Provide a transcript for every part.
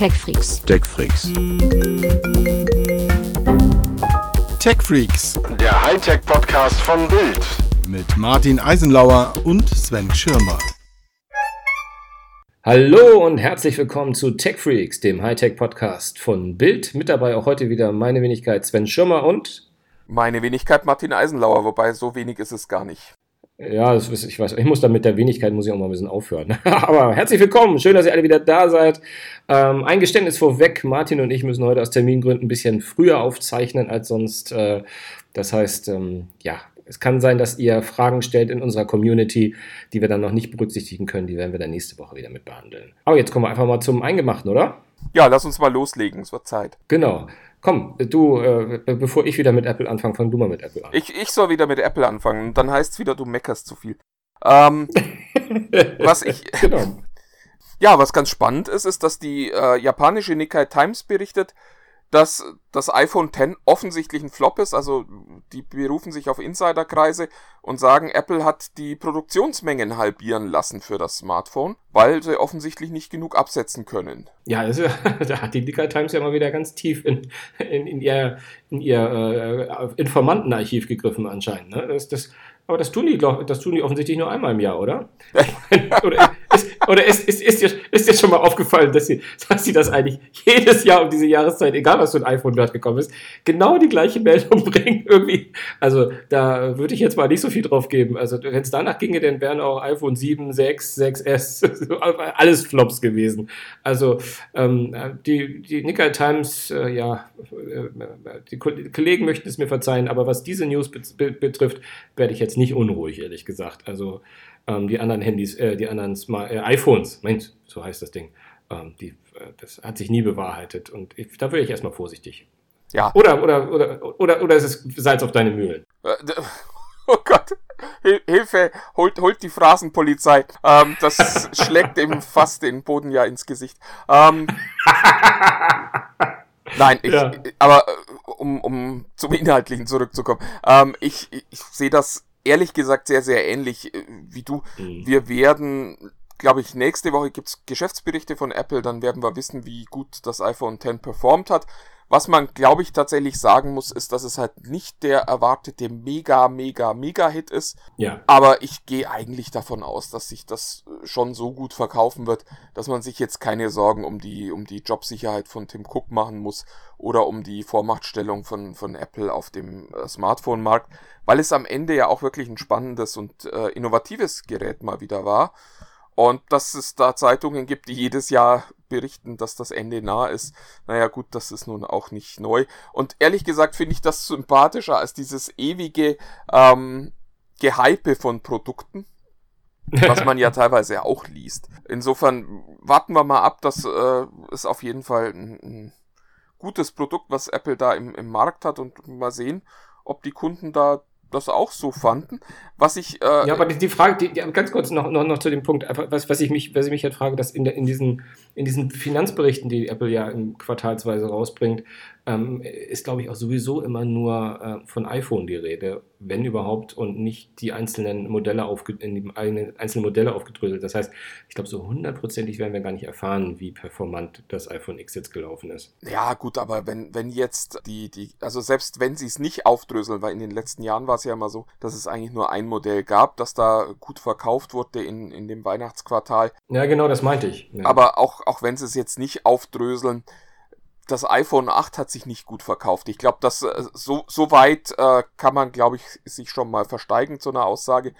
TechFreaks. TechFreaks. TechFreaks Der Hightech-Podcast von Bild. mit Martin Eisenlauer und Sven Schirmer. Hallo und herzlich willkommen zu TechFreaks, dem Hightech-Podcast von Bild. Mit dabei auch heute wieder meine Wenigkeit Sven Schirmer und Meine Wenigkeit Martin Eisenlauer, wobei so wenig ist es gar nicht. Ja, das ist, ich weiß, ich muss da mit der Wenigkeit muss ich auch mal ein bisschen aufhören. Aber herzlich willkommen, schön, dass ihr alle wieder da seid. Ähm, ein Geständnis vorweg, Martin und ich müssen heute aus Termingründen ein bisschen früher aufzeichnen als sonst. Äh, das heißt, ähm, ja, es kann sein, dass ihr Fragen stellt in unserer Community, die wir dann noch nicht berücksichtigen können. Die werden wir dann nächste Woche wieder mit behandeln. Aber jetzt kommen wir einfach mal zum Eingemachten, oder? Ja, lass uns mal loslegen, es wird Zeit. Genau. Komm, du, äh, bevor ich wieder mit Apple anfange, fang du mal mit Apple an. Ich, ich soll wieder mit Apple anfangen dann heißt es wieder, du meckerst zu viel. Ähm, was ich, genau. ja, was ganz spannend ist, ist, dass die äh, japanische Nikkei Times berichtet, dass das iPhone X offensichtlich ein Flop ist. Also die berufen sich auf Insiderkreise und sagen, Apple hat die Produktionsmengen halbieren lassen für das Smartphone, weil sie offensichtlich nicht genug absetzen können. Ja, ist, da hat die Dicker Times ja mal wieder ganz tief in, in, in ihr, in ihr äh, Informantenarchiv gegriffen anscheinend. Ne? Das, das, aber das tun, die, glaub, das tun die offensichtlich nur einmal im Jahr, oder? oder oder ist, ist, ist, dir, ist dir schon mal aufgefallen, dass sie, dass sie das eigentlich jedes Jahr um diese Jahreszeit, egal was für ein iPhone gerade gekommen ist, genau die gleiche Meldung bringen irgendwie? Also da würde ich jetzt mal nicht so viel drauf geben. Also wenn es danach ginge, dann wären auch iPhone 7, 6, 6S alles Flops gewesen. Also ähm, die, die Nikkei Times, äh, ja, äh, die Kollegen möchten es mir verzeihen, aber was diese News be betrifft, werde ich jetzt nicht unruhig, ehrlich gesagt. Also ähm, die anderen Handys, äh, die anderen Smart äh, iPhones, Mensch, so heißt das Ding, ähm, die, äh, das hat sich nie bewahrheitet und ich, da wäre ich erstmal vorsichtig. Ja. Oder, oder, oder, oder, oder ist es Salz auf deine Mühlen? Äh, Oh Gott. Hil Hilfe, holt, holt die Phrasenpolizei. Ähm, das schlägt ihm fast den Boden ja ins Gesicht. Ähm, nein, ich, Ja. aber äh, um, um zum Inhaltlichen zurückzukommen. Ähm, ich, ich, ich sehe das ehrlich gesagt sehr, sehr ähnlich äh, wie du. Mhm. Wir werden, glaube ich, nächste Woche gibt's Geschäftsberichte von Apple, dann werden wir wissen, wie gut das iPhone X performt hat. Was man, glaube ich, tatsächlich sagen muss, ist, dass es halt nicht der erwartete mega, mega, mega Hit ist. Ja. Aber ich gehe eigentlich davon aus, dass sich das äh, schon so gut verkaufen wird, dass man sich jetzt keine Sorgen um die, um die Jobsicherheit von Tim Cook machen muss oder um die Vormachtstellung von, von Apple auf dem äh, Smartphone-Markt, weil es am Ende ja auch wirklich ein spannendes und äh, innovatives Gerät mal wieder war. Und dass es da Zeitungen gibt, die jedes Jahr berichten, dass das Ende nah ist. Naja, gut, das ist nun auch nicht neu. Und ehrlich gesagt finde ich das sympathischer als dieses ewige ähm, Gehype von Produkten, was man ja teilweise auch liest. Insofern warten wir mal ab, das äh, ist auf jeden Fall ein, ein gutes Produkt, was Apple da im, im Markt hat und mal sehen, ob die Kunden da das auch so fanden. Was ich äh, Ja, aber die, die Frage, die, die, ganz kurz noch, noch, noch zu dem Punkt, was, was ich mich, was ich mich halt frage, dass in, der, in, diesen, in diesen Finanzberichten, die Apple ja in quartalsweise rausbringt, ähm, ist, glaube ich, auch sowieso immer nur äh, von iPhone die Rede, wenn überhaupt, und nicht die einzelnen Modelle aufge in die einzelnen Modelle aufgedröselt. Das heißt, ich glaube, so hundertprozentig werden wir gar nicht erfahren, wie performant das iPhone X jetzt gelaufen ist. Ja, gut, aber wenn, wenn jetzt die, die, also selbst wenn sie es nicht aufdröseln, weil in den letzten Jahren war es ja immer so, dass es eigentlich nur ein Modell gab, das da gut verkauft wurde in, in dem Weihnachtsquartal. Ja, genau, das meinte ich. Ja. Aber auch, auch wenn sie es jetzt nicht aufdröseln, das iPhone 8 hat sich nicht gut verkauft. Ich glaube, dass äh, so, so weit äh, kann man, glaube ich, sich schon mal versteigen zu einer Aussage.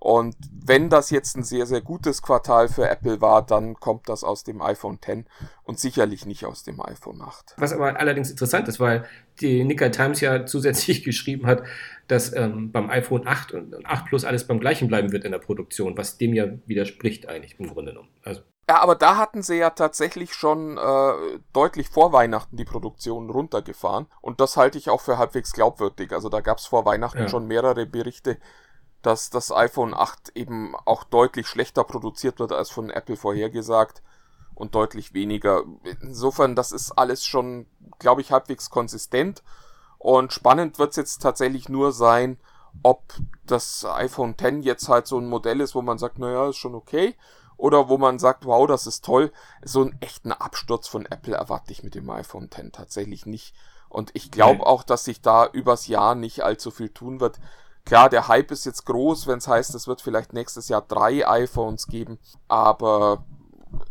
Und wenn das jetzt ein sehr, sehr gutes Quartal für Apple war, dann kommt das aus dem iPhone X und sicherlich nicht aus dem iPhone 8. Was aber allerdings interessant ist, weil die Nikkei Times ja zusätzlich geschrieben hat, dass ähm, beim iPhone 8 und 8 Plus alles beim gleichen bleiben wird in der Produktion, was dem ja widerspricht eigentlich im Grunde genommen. Also, Ja, aber da hatten sie ja tatsächlich schon äh, deutlich vor Weihnachten die Produktion runtergefahren. Und das halte ich auch für halbwegs glaubwürdig. Also da gab es vor Weihnachten Ja. schon mehrere Berichte, dass das iPhone 8 eben auch deutlich schlechter produziert wird als von Apple vorhergesagt und deutlich weniger. Insofern, das ist alles schon, glaube ich, halbwegs konsistent. Und spannend wird es jetzt tatsächlich nur sein, ob das iPhone X jetzt halt so ein Modell ist, wo man sagt, naja, ist schon okay. Oder wo man sagt, wow, das ist toll. So einen echten Absturz von Apple erwarte ich mit dem iPhone X tatsächlich nicht. Und ich glaube auch, dass sich da übers Jahr nicht allzu viel tun wird. Klar, der Hype ist jetzt groß, wenn es heißt, es wird vielleicht nächstes Jahr drei iPhones geben, aber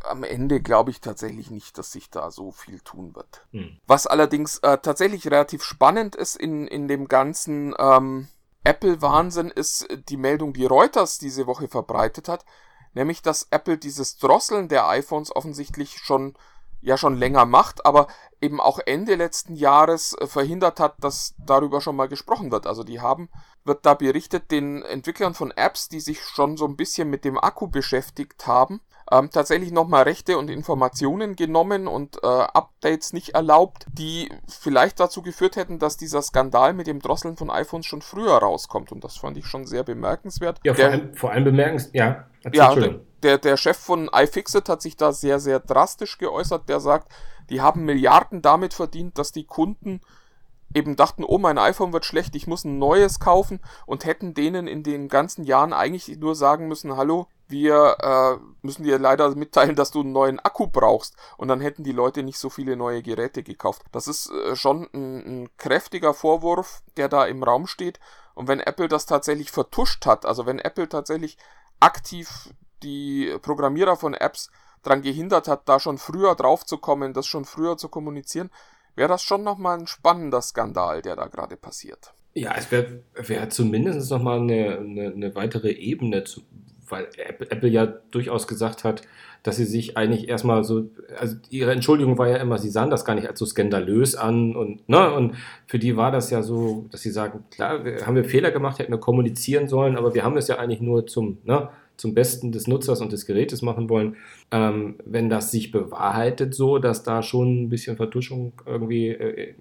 am Ende glaube ich tatsächlich nicht, dass sich da so viel tun wird. Hm. Was allerdings äh, tatsächlich relativ spannend ist in, in dem ganzen ähm, Apple-Wahnsinn, ist die Meldung, die Reuters diese Woche verbreitet hat, nämlich dass Apple dieses Drosseln der iPhones offensichtlich schon ja schon länger macht, aber eben auch Ende letzten Jahres äh, verhindert hat, dass darüber schon mal gesprochen wird. Also die haben, wird da berichtet, den Entwicklern von Apps, die sich schon so ein bisschen mit dem Akku beschäftigt haben, ähm, tatsächlich nochmal Rechte und Informationen genommen und äh, Updates nicht erlaubt, die vielleicht dazu geführt hätten, dass dieser Skandal mit dem Drosseln von iPhones schon früher rauskommt. Und das fand ich schon sehr bemerkenswert. Ja, vor, der, allem, vor allem bemerkenswert, ja. Ja, der, der, der Chef von iFixit hat sich da sehr, sehr drastisch geäußert. Der sagt, die haben Milliarden damit verdient, dass die Kunden eben dachten, oh, mein iPhone wird schlecht, ich muss ein neues kaufen und hätten denen in den ganzen Jahren eigentlich nur sagen müssen, hallo, wir äh, müssen dir leider mitteilen, dass du einen neuen Akku brauchst und dann hätten die Leute nicht so viele neue Geräte gekauft. Das ist äh, schon ein, ein kräftiger Vorwurf, der da im Raum steht und wenn Apple das tatsächlich vertuscht hat, also wenn Apple tatsächlich aktiv die Programmierer von Apps daran gehindert hat, da schon früher drauf zu kommen, das schon früher zu kommunizieren, wäre das schon nochmal ein spannender Skandal, der da gerade passiert. Ja, es wäre wär zumindest nochmal eine, eine, eine weitere Ebene, zu, weil Apple ja durchaus gesagt hat, dass sie sich eigentlich erstmal so, also ihre Entschuldigung war ja immer, sie sahen das gar nicht als so skandalös an und, ne, und für die war das ja so, dass sie sagen, klar, haben wir Fehler gemacht, hätten wir kommunizieren sollen, aber wir haben es ja eigentlich nur zum, ne, zum Besten des Nutzers und des Gerätes machen wollen. Ähm, wenn das sich bewahrheitet so, dass da schon ein bisschen Vertuschung irgendwie äh,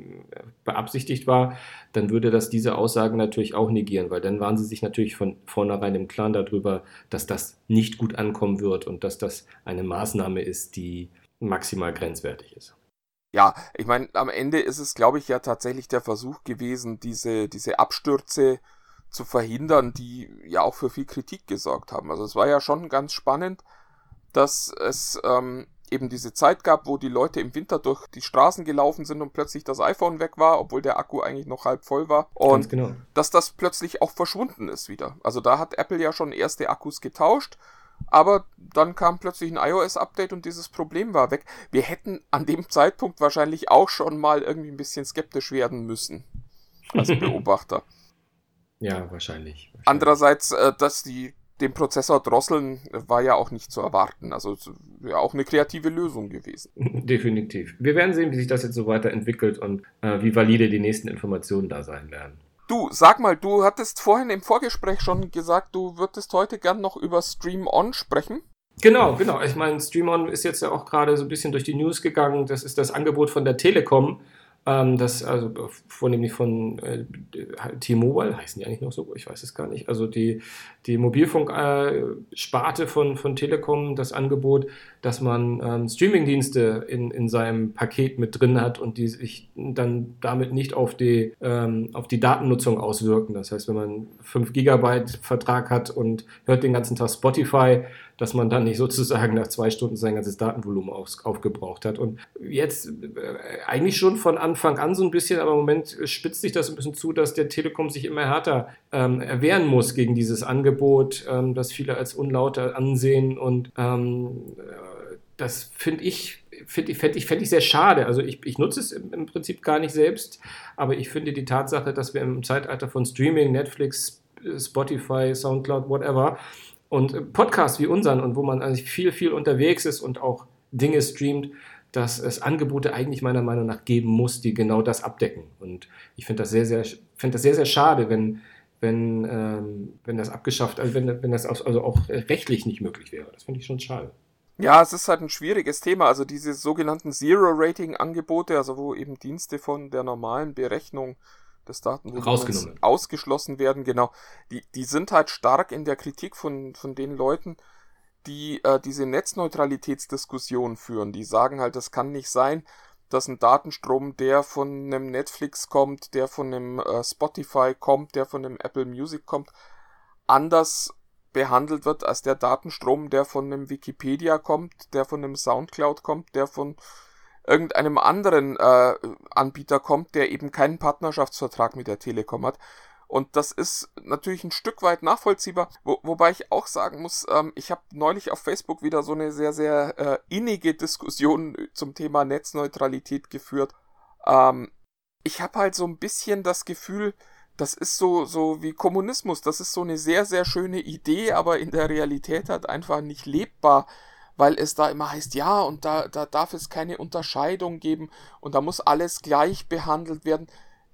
beabsichtigt war, dann würde das diese Aussagen natürlich auch negieren, weil dann waren sie sich natürlich von vornherein im Klaren darüber, dass das nicht gut ankommen wird und dass das eine Maßnahme ist, die maximal grenzwertig ist. Ja, ich meine, am Ende ist es, glaube ich, ja tatsächlich der Versuch gewesen, diese, diese Abstürze zu verhindern, die ja auch für viel Kritik gesorgt haben. Also es war ja schon ganz spannend, dass es ähm, eben diese Zeit gab, wo die Leute im Winter durch die Straßen gelaufen sind und plötzlich das iPhone weg war, obwohl der Akku eigentlich noch halb voll war. Und genau. dass das plötzlich auch verschwunden ist wieder. Also da hat Apple ja schon erste Akkus getauscht, aber dann kam plötzlich ein iOS-Update und dieses Problem war weg. Wir hätten an dem Zeitpunkt wahrscheinlich auch schon mal irgendwie ein bisschen skeptisch werden müssen als Beobachter. Ja, wahrscheinlich. wahrscheinlich. Andererseits, äh, dass die den Prozessor drosseln, war ja auch nicht zu erwarten. Also ja auch eine kreative Lösung gewesen. Definitiv. Wir werden sehen, wie sich das jetzt so weiterentwickelt und äh, wie valide die nächsten Informationen da sein werden. Du, sag mal, du hattest vorhin im Vorgespräch schon gesagt, du würdest heute gern noch über Stream On sprechen. Genau, genau. Ich meine, Stream On ist jetzt ja auch gerade so ein bisschen durch die News gegangen. Das ist das Angebot von der Telekom ähm, das, also vornehmlich von äh, T-Mobile, heißen die eigentlich noch so? Ich weiß es gar nicht. Also die, die Mobilfunksparte äh, von, von Telekom, das Angebot, dass man ähm, Streamingdienste in, in seinem Paket mit drin hat und die sich dann damit nicht auf die, ähm, auf die Datennutzung auswirken. Das heißt, wenn man 5 Gigabyte Vertrag hat und hört den ganzen Tag Spotify, dass man dann nicht sozusagen nach zwei Stunden sein ganzes Datenvolumen auf, aufgebraucht hat. Und jetzt äh, eigentlich schon von Anfang an so ein bisschen, aber im Moment spitzt sich das ein bisschen zu, dass der Telekom sich immer härter ähm, erwehren muss gegen dieses Angebot, ähm, das viele als unlauter ansehen. Und ähm, das finde ich finde ich, fänd ich, fänd ich sehr schade. Also ich, ich nutze es im, Prinzip gar nicht selbst, aber ich finde die Tatsache, dass wir im Zeitalter von Streaming, Netflix, Spotify, Soundcloud, whatever, und Podcasts wie unseren und wo man eigentlich viel, viel unterwegs ist und auch Dinge streamt, dass es Angebote eigentlich meiner Meinung nach geben muss, die genau das abdecken. Und ich finde das sehr, sehr, finde das sehr, sehr schade, wenn, wenn, ähm, wenn das abgeschafft, also wenn, wenn das also auch rechtlich nicht möglich wäre. Das finde ich schon schade. Ja, es ist halt ein schwieriges Thema. Also diese sogenannten Zero-Rating-Angebote, also wo eben Dienste von der normalen Berechnung des Datenvolumens ausgeschlossen werden, genau. Die, die sind halt stark in der Kritik von, von den Leuten, die äh, diese Netzneutralitätsdiskussion führen. Die sagen halt, es kann nicht sein, dass ein Datenstrom, der von einem Netflix kommt, der von einem äh, Spotify kommt, der von einem Apple Music kommt, anders behandelt wird als der Datenstrom, der von einem Wikipedia kommt, der von einem Soundcloud kommt, der von irgendeinem anderen äh, Anbieter kommt, der eben keinen Partnerschaftsvertrag mit der Telekom hat. Und das ist natürlich ein Stück weit nachvollziehbar, wo, wobei ich auch sagen muss, ähm, ich habe neulich auf Facebook wieder so eine sehr, sehr äh, innige Diskussion zum Thema Netzneutralität geführt. Ähm, ich habe halt so ein bisschen das Gefühl, das ist so, so wie Kommunismus, das ist so eine sehr, sehr schöne Idee, aber in der Realität halt einfach nicht lebbar weil es da immer heißt, ja, und da, da darf es keine Unterscheidung geben und da muss alles gleich behandelt werden.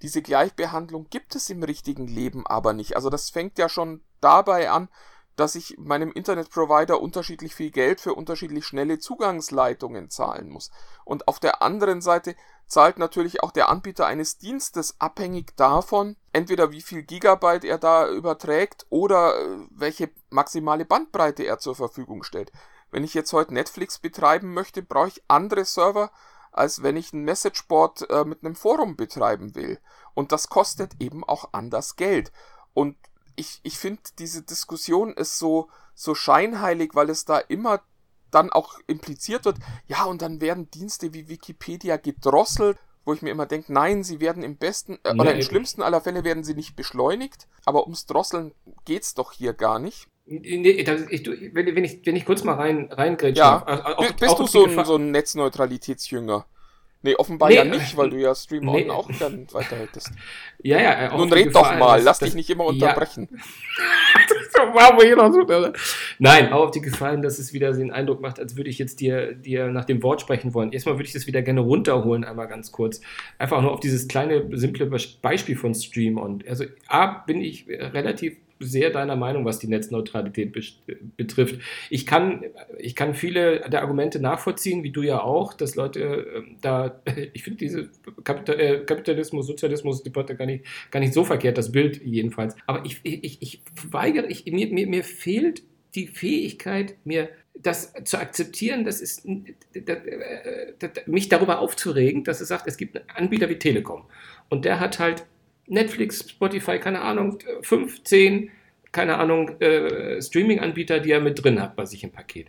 Diese Gleichbehandlung gibt es im richtigen Leben aber nicht. Also das fängt ja schon dabei an, dass ich meinem Internetprovider unterschiedlich viel Geld für unterschiedlich schnelle Zugangsleitungen zahlen muss. Und auf der anderen Seite zahlt natürlich auch der Anbieter eines Dienstes abhängig davon, entweder wie viel Gigabyte er da überträgt oder äh, welche maximale Bandbreite er zur Verfügung stellt. Wenn ich jetzt heute Netflix betreiben möchte, brauche ich andere Server, als wenn ich ein Messageboard äh, mit einem Forum betreiben will. Und das kostet eben auch anders Geld. Und ich, ich finde, diese Diskussion ist so, so scheinheilig, weil es da immer dann auch impliziert wird, ja, und dann werden Dienste wie Wikipedia gedrosselt, wo ich mir immer denke, nein, sie werden im besten äh, oder im schlimmsten aller Fälle werden sie nicht beschleunigt, aber ums Drosseln geht's doch hier gar nicht. Nee, das, ich, du, wenn, wenn, ich, wenn ich kurz mal rein, reingrätsche. Ja, auf, auf, bist du so ein, so ein Netzneutralitätsjünger? Nee, offenbar nee, ja nicht, weil du ja Stream nee. auch dann weiter hättest. Ja, ja. Nun red doch mal, lass dich nicht immer unterbrechen. Ja. Nein, auch auf die Gefallen, dass es wieder den Eindruck macht, als würde ich jetzt dir, dir nach dem Wort sprechen wollen. Erstmal würde ich das wieder gerne runterholen, einmal ganz kurz. Einfach nur auf dieses kleine, simple Beispiel von Stream. Und also A, bin ich relativ sehr deiner Meinung, was die Netzneutralität betrifft. Ich kann, ich kann viele der Argumente nachvollziehen, wie du ja auch, dass Leute äh, da, ich finde diese Kapital, äh, Kapitalismus, Sozialismus, Debatte gar nicht, gar nicht so verkehrt, das Bild jedenfalls. Aber ich, ich, ich weigere, ich, mir, mir, mir fehlt die Fähigkeit, mir das zu akzeptieren, das ist, das, das, mich darüber aufzuregen, dass es sagt, es gibt einen Anbieter wie Telekom. Und der hat halt Netflix, Spotify, keine Ahnung, 15, keine Ahnung, äh, Streaming-Anbieter, die er mit drin hat bei sich im Paket.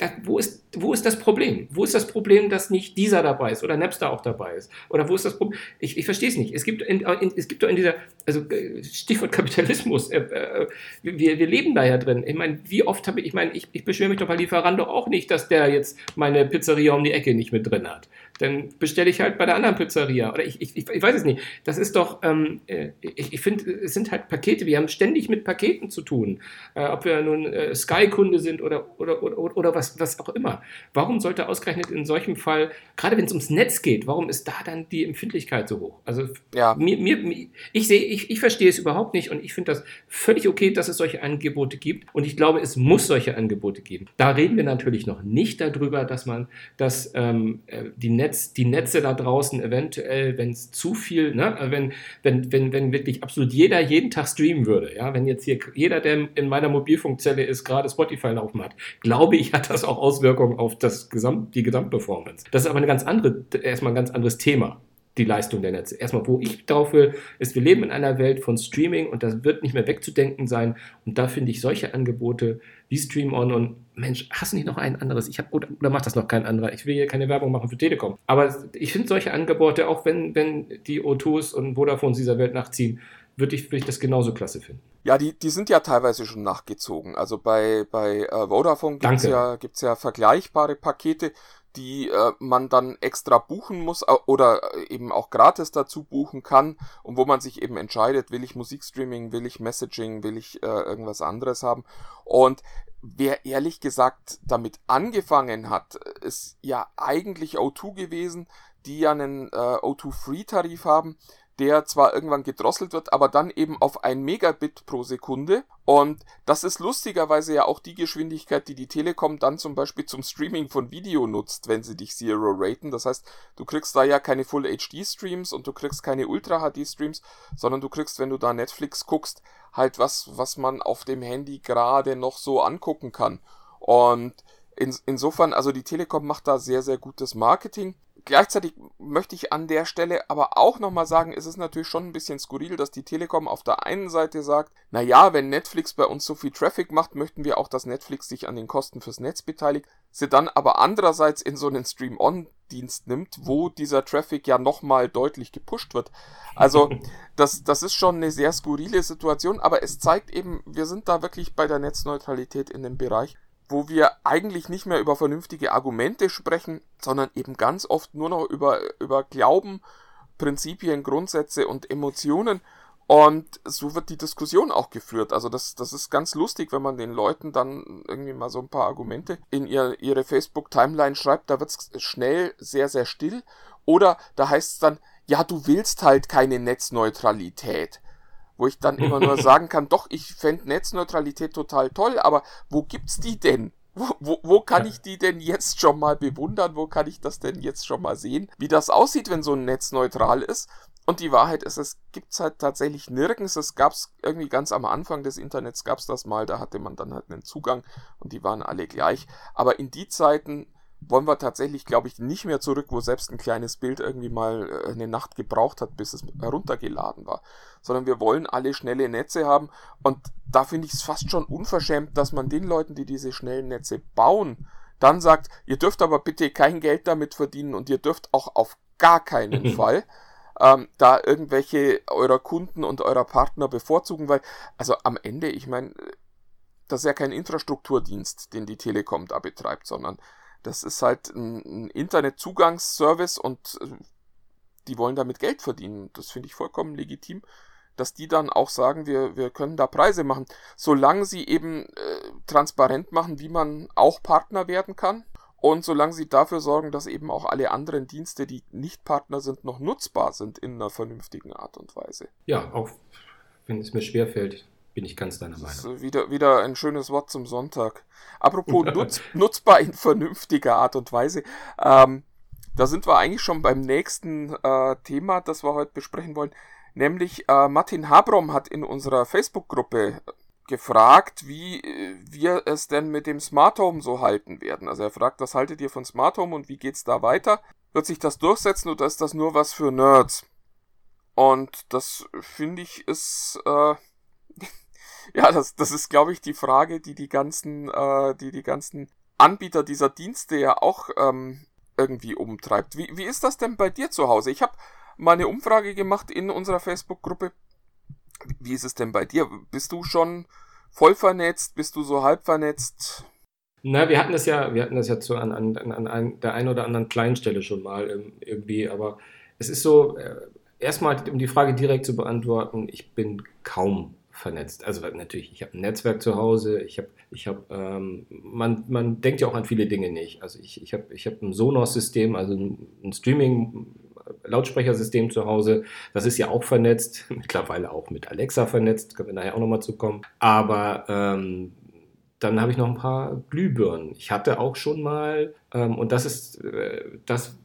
Da, wo, ist, wo ist das Problem? Wo ist das Problem, dass nicht dieser dabei ist oder Napster auch dabei ist? Oder wo ist das Problem? Ich, ich verstehe es nicht. Es gibt, in, in, es gibt doch in dieser, also äh, Stichwort Kapitalismus, äh, äh, wir, wir leben da ja drin. Ich meine, wie oft habe ich, ich meine, ich, ich beschwere mich doch bei Lieferando auch nicht, dass der jetzt meine Pizzeria um die Ecke nicht mit drin hat dann bestelle ich halt bei der anderen Pizzeria. Oder ich, ich, ich weiß es nicht. Das ist doch, ähm, äh, ich, ich finde, es sind halt Pakete. Wir haben ständig mit Paketen zu tun. Äh, ob wir nun äh, Sky-Kunde sind oder, oder, oder, oder was, was auch immer. Warum sollte ausgerechnet in solchem Fall, gerade wenn es ums Netz geht, warum ist da dann die Empfindlichkeit so hoch? Also ja. mir, mir, ich sehe, ich, ich verstehe es überhaupt nicht und ich finde das völlig okay, dass es solche Angebote gibt. Und ich glaube, es muss solche Angebote geben. Da reden wir natürlich noch nicht darüber, dass man, dass ähm, äh, die Netz Netz, die Netze da draußen eventuell, wenn es zu viel, ne, wenn, wenn, wenn, wenn wirklich absolut jeder jeden Tag streamen würde, ja, wenn jetzt hier jeder, der in meiner Mobilfunkzelle ist, gerade Spotify laufen hat, glaube ich, hat das auch Auswirkungen auf das Gesamt, die Gesamtperformance. Das ist aber eine ganz andere, erstmal ein ganz anderes Thema die Leistung der Netze. Erstmal, wo ich drauf will, ist, wir leben in einer Welt von Streaming und das wird nicht mehr wegzudenken sein. Und da finde ich solche Angebote wie Stream On und Mensch, hast du nicht noch ein anderes? Ich habe oder, oder macht das noch kein anderer? Ich will hier keine Werbung machen für Telekom. Aber ich finde solche Angebote, auch wenn, wenn die O2s und Vodafones dieser Welt nachziehen, würde ich, würd ich das genauso klasse finden. Ja, die, die sind ja teilweise schon nachgezogen. Also bei, bei äh, Vodafone gibt es ja, gibt's ja vergleichbare Pakete die äh, man dann extra buchen muss äh, oder eben auch gratis dazu buchen kann und wo man sich eben entscheidet, will ich Musikstreaming, will ich Messaging, will ich äh, irgendwas anderes haben. Und wer ehrlich gesagt damit angefangen hat, ist ja eigentlich O2 gewesen, die ja einen äh, O2 Free Tarif haben, der zwar irgendwann gedrosselt wird, aber dann eben auf ein Megabit pro Sekunde. Und das ist lustigerweise ja auch die Geschwindigkeit, die die Telekom dann zum Beispiel zum Streaming von Video nutzt, wenn sie dich Zero raten. Das heißt, du kriegst da ja keine Full HD Streams und du kriegst keine Ultra HD Streams, sondern du kriegst, wenn du da Netflix guckst, halt was, was man auf dem Handy gerade noch so angucken kann. Und in, insofern, also die Telekom macht da sehr, sehr gutes Marketing gleichzeitig möchte ich an der Stelle aber auch nochmal sagen, es ist natürlich schon ein bisschen skurril, dass die Telekom auf der einen Seite sagt, na ja, wenn Netflix bei uns so viel Traffic macht, möchten wir auch, dass Netflix sich an den Kosten fürs Netz beteiligt, sie dann aber andererseits in so einen Stream-On-Dienst nimmt, wo dieser Traffic ja nochmal deutlich gepusht wird. Also, das, das ist schon eine sehr skurrile Situation, aber es zeigt eben, wir sind da wirklich bei der Netzneutralität in dem Bereich, wo wir eigentlich nicht mehr über vernünftige Argumente sprechen, sondern eben ganz oft nur noch über, über Glauben, Prinzipien, Grundsätze und Emotionen. Und so wird die Diskussion auch geführt. Also das, das ist ganz lustig, wenn man den Leuten dann irgendwie mal so ein paar Argumente in ihr, ihre Facebook-Timeline schreibt, da wird es schnell sehr, sehr still. Oder da heißt es dann, ja, du willst halt keine Netzneutralität wo ich dann immer nur sagen kann, doch, ich fände Netzneutralität total toll, aber wo gibt's die denn? Wo, wo, wo kann ich die denn jetzt schon mal bewundern? Wo kann ich das denn jetzt schon mal sehen? Wie das aussieht, wenn so ein Netz neutral ist? Und die Wahrheit ist, es gibt's halt tatsächlich nirgends. Es gab's irgendwie ganz am Anfang des Internets gab's das mal, da hatte man dann halt einen Zugang und die waren alle gleich. Aber in die Zeiten wollen wir tatsächlich, glaube ich, nicht mehr zurück, wo selbst ein kleines Bild irgendwie mal äh, eine Nacht gebraucht hat, bis es heruntergeladen war. Sondern wir wollen alle schnelle Netze haben. Und da finde ich es fast schon unverschämt, dass man den Leuten, die diese schnellen Netze bauen, dann sagt, ihr dürft aber bitte kein Geld damit verdienen und ihr dürft auch auf gar keinen Fall ähm, da irgendwelche eurer Kunden und eurer Partner bevorzugen, weil, also am Ende, ich meine, das ist ja kein Infrastrukturdienst, den die Telekom da betreibt, sondern das ist halt ein, ein Internetzugangsservice und äh, die wollen damit Geld verdienen. Das finde ich vollkommen legitim, dass die dann auch sagen, wir, wir können da Preise machen, solange sie eben äh, transparent machen, wie man auch Partner werden kann. Und solange sie dafür sorgen, dass eben auch alle anderen Dienste, die nicht Partner sind, noch nutzbar sind in einer vernünftigen Art und Weise. Ja, auch wenn es mir schwerfällt, bin ich ganz deiner Meinung. Wieder, wieder ein schönes Wort zum Sonntag. Apropos nutz, nutzbar in vernünftiger Art und Weise. Ähm, da sind wir eigentlich schon beim nächsten äh, Thema, das wir heute besprechen wollen. Nämlich äh, Martin Habrom hat in unserer Facebook-Gruppe gefragt, wie äh, wir es denn mit dem Smart Home so halten werden. Also er fragt, was haltet ihr von Smart Home und wie geht's da weiter? Wird sich das durchsetzen oder ist das nur was für Nerds? Und das finde ich ist äh, ja, das, das ist, glaube ich, die Frage, die die ganzen, äh, die die ganzen Anbieter dieser Dienste ja auch ähm, irgendwie umtreibt. Wie, wie ist das denn bei dir zu Hause? Ich habe mal eine Umfrage gemacht in unserer Facebook-Gruppe. Wie ist es denn bei dir? Bist du schon voll vernetzt? Bist du so halb vernetzt? Na, wir hatten das ja, wir hatten das ja zu, an, an, an, an der einen oder anderen kleinen Stelle schon mal ähm, irgendwie, aber es ist so, äh, erstmal, um die Frage direkt zu beantworten, ich bin kaum vernetzt. Also natürlich, ich habe ein Netzwerk zu Hause, ich habe, ich habe, ähm, man, man denkt ja auch an viele Dinge nicht. Also ich, ich habe ich hab ein Sonos-System, also ein, Streaming- Lautsprechersystem zu Hause. Das ist ja auch vernetzt, mittlerweile auch mit Alexa vernetzt, können wir nachher auch nochmal zukommen. Aber ähm, dann habe ich noch ein paar Glühbirnen. Ich hatte auch schon mal, ähm, und das ist äh, das,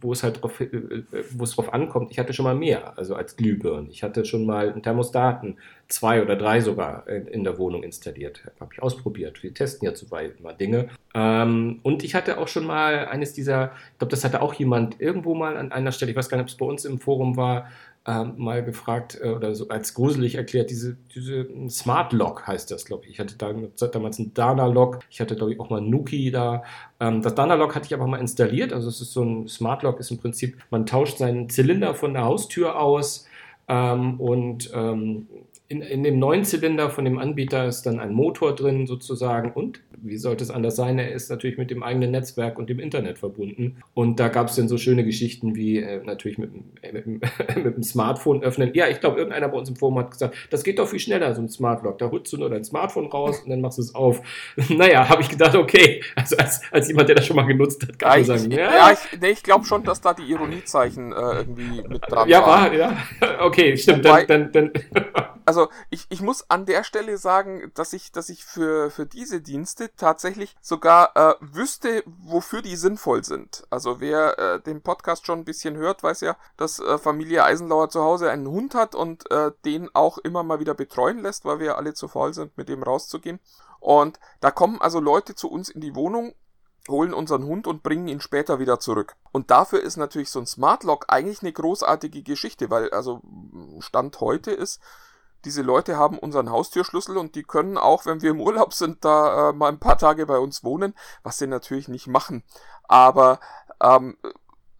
wo es halt drauf, äh, wo es drauf ankommt, ich hatte schon mal mehr, also als Glühbirnen. Ich hatte schon mal einen Thermostaten, zwei oder drei sogar in der Wohnung installiert. Habe ich ausprobiert. Wir testen ja zuweilen mal Dinge. Ähm, und ich hatte auch schon mal eines dieser, ich glaube, das hatte auch jemand irgendwo mal an einer Stelle, ich weiß gar nicht, ob es bei uns im Forum war, ähm, mal gefragt äh, oder so als gruselig erklärt, diese, diese Smart Lock heißt das, glaube ich. Ich hatte da, damals einen Dana Lock, ich hatte, glaube ich, auch mal Nuki da. Ähm, das Dana Lock hatte ich aber mal installiert. Also es ist so ein Smart Lock, ist im Prinzip, man tauscht seinen Zylinder von der Haustür aus ähm, und ähm, in, in dem neuen Zylinder von dem Anbieter ist dann ein Motor drin sozusagen und wie sollte es anders sein? Er ist natürlich mit dem eigenen Netzwerk und dem Internet verbunden. Und da gab es dann so schöne Geschichten wie äh, natürlich mit, äh, mit, mit, dem Smartphone öffnen. Ja, ich glaube, irgendeiner bei uns im Forum hat gesagt, das geht doch viel schneller, so ein Smart Lock. Da holst du nur dein Smartphone raus und dann machst du es auf. naja, habe ich gedacht, okay. Also als, als jemand, der das schon mal genutzt hat, kann ja, ich sagen, ja. Ja, ich, nee, ich glaube schon, dass da die Ironiezeichen äh, irgendwie mit dran ja, waren. Ja, war, ja. Okay, stimmt. Wobei, dann, dann, dann also ich, ich muss an der Stelle sagen, dass ich, dass ich für, für diese Dienste tatsächlich sogar äh, wüsste, wofür die sinnvoll sind. Also wer äh, den Podcast schon ein bisschen hört, weiß ja, dass äh, Familie Eisenlauer zu Hause einen Hund hat und äh, den auch immer mal wieder betreuen lässt, weil wir alle zu faul sind, mit dem rauszugehen. Und da kommen also Leute zu uns in die Wohnung holen unseren Hund und bringen ihn später wieder zurück. Und dafür ist natürlich so ein Smart Lock eigentlich eine großartige Geschichte, weil also Stand heute ist, diese Leute haben unseren Haustürschlüssel und die können auch, wenn wir im Urlaub sind, da äh, mal ein paar Tage bei uns wohnen, was sie natürlich nicht machen. Aber ähm,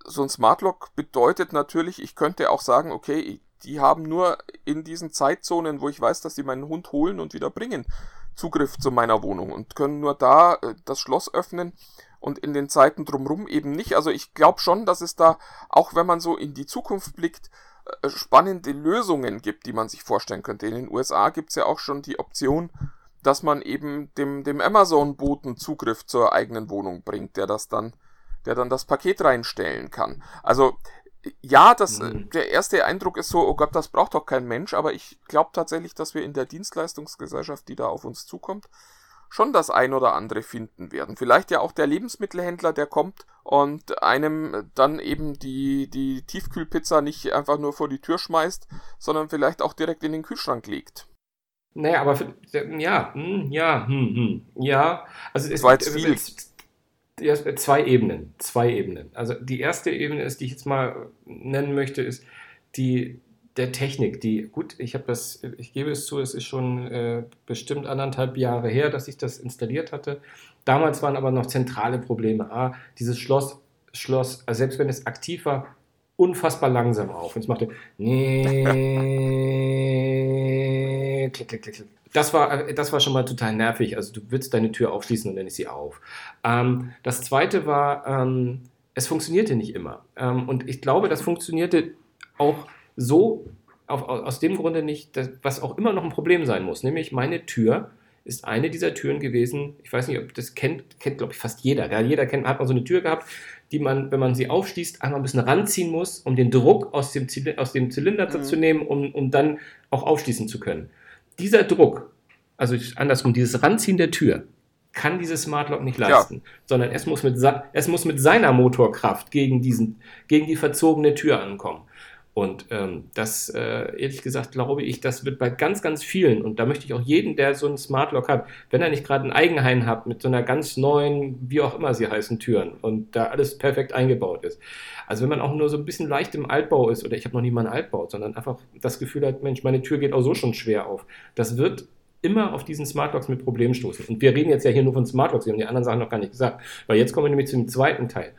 so ein Smart Lock bedeutet natürlich, ich könnte auch sagen, okay, die haben nur in diesen Zeitzonen, wo ich weiß, dass sie meinen Hund holen und wieder bringen, Zugriff zu meiner Wohnung und können nur da äh, das Schloss öffnen und in den Zeiten drumherum eben nicht. Also ich glaube schon, dass es da, auch wenn man so in die Zukunft blickt, spannende Lösungen gibt, die man sich vorstellen könnte. In den USA gibt es ja auch schon die Option, dass man eben dem, dem Amazon-Boten Zugriff zur eigenen Wohnung bringt, der das dann, der dann das Paket reinstellen kann. Also ja, das, mhm. der erste Eindruck ist so, oh Gott, das braucht doch kein Mensch, aber ich glaube tatsächlich, dass wir in der Dienstleistungsgesellschaft, die da auf uns zukommt, schon das ein oder andere finden werden. Vielleicht ja auch der Lebensmittelhändler, der kommt und einem dann eben die, die Tiefkühlpizza nicht einfach nur vor die Tür schmeißt, sondern vielleicht auch direkt in den Kühlschrank legt. Naja, aber für, ja, hm, ja, hm, hm, ja. Also es, war jetzt viel. Zwei Ebenen, zwei Ebenen. Also die erste Ebene ist, die ich jetzt mal nennen möchte, ist die der Technik, die, gut, ich habe das, ich gebe es zu, es ist schon äh, bestimmt anderthalb Jahre her, dass ich das installiert hatte. Damals waren aber noch zentrale Probleme. A, dieses Schloss, Schloss, also selbst wenn es aktiv war, unfassbar langsam auf. Und es machte nee, klick, klick, klick, klick. Das war, äh, das war schon mal total nervig. Also du willst deine Tür aufschließen und dann ist sie auf. Ähm, das zweite war, ähm, es funktionierte nicht immer. Ähm, und ich glaube, das funktionierte auch so auf, aus dem Grunde nicht, dass, was auch immer noch ein Problem sein muss, nämlich meine Tür ist eine dieser Türen gewesen, ich weiß nicht, ob das kennt, kennt glaube ich fast jeder. Ja, jeder kennt, hat mal so eine Tür gehabt, die man, wenn man sie aufschließt, einmal ein bisschen ranziehen muss, um den Druck aus dem, aus dem Zylinder mhm. zu nehmen, um, um dann auch aufschließen zu können. Dieser Druck, also andersrum, dieses Ranziehen der Tür, kann dieses Smart Lock nicht leisten, ja. sondern es muss, mit, es muss mit seiner Motorkraft gegen, diesen, gegen die verzogene Tür ankommen. Und ähm, das, äh, ehrlich gesagt, glaube ich, das wird bei ganz, ganz vielen, und da möchte ich auch jeden, der so ein Smart Lock hat, wenn er nicht gerade ein Eigenheim hat mit so einer ganz neuen, wie auch immer sie heißen, Türen und da alles perfekt eingebaut ist. Also wenn man auch nur so ein bisschen leicht im Altbau ist, oder ich habe noch nie mal einen Altbau, sondern einfach das Gefühl hat, Mensch, meine Tür geht auch so schon schwer auf. Das wird immer auf diesen Smart Locks mit Problemen stoßen. Und wir reden jetzt ja hier nur von Smart Locks, wir haben die anderen Sachen noch gar nicht gesagt, weil jetzt kommen wir nämlich zu dem zweiten Teil.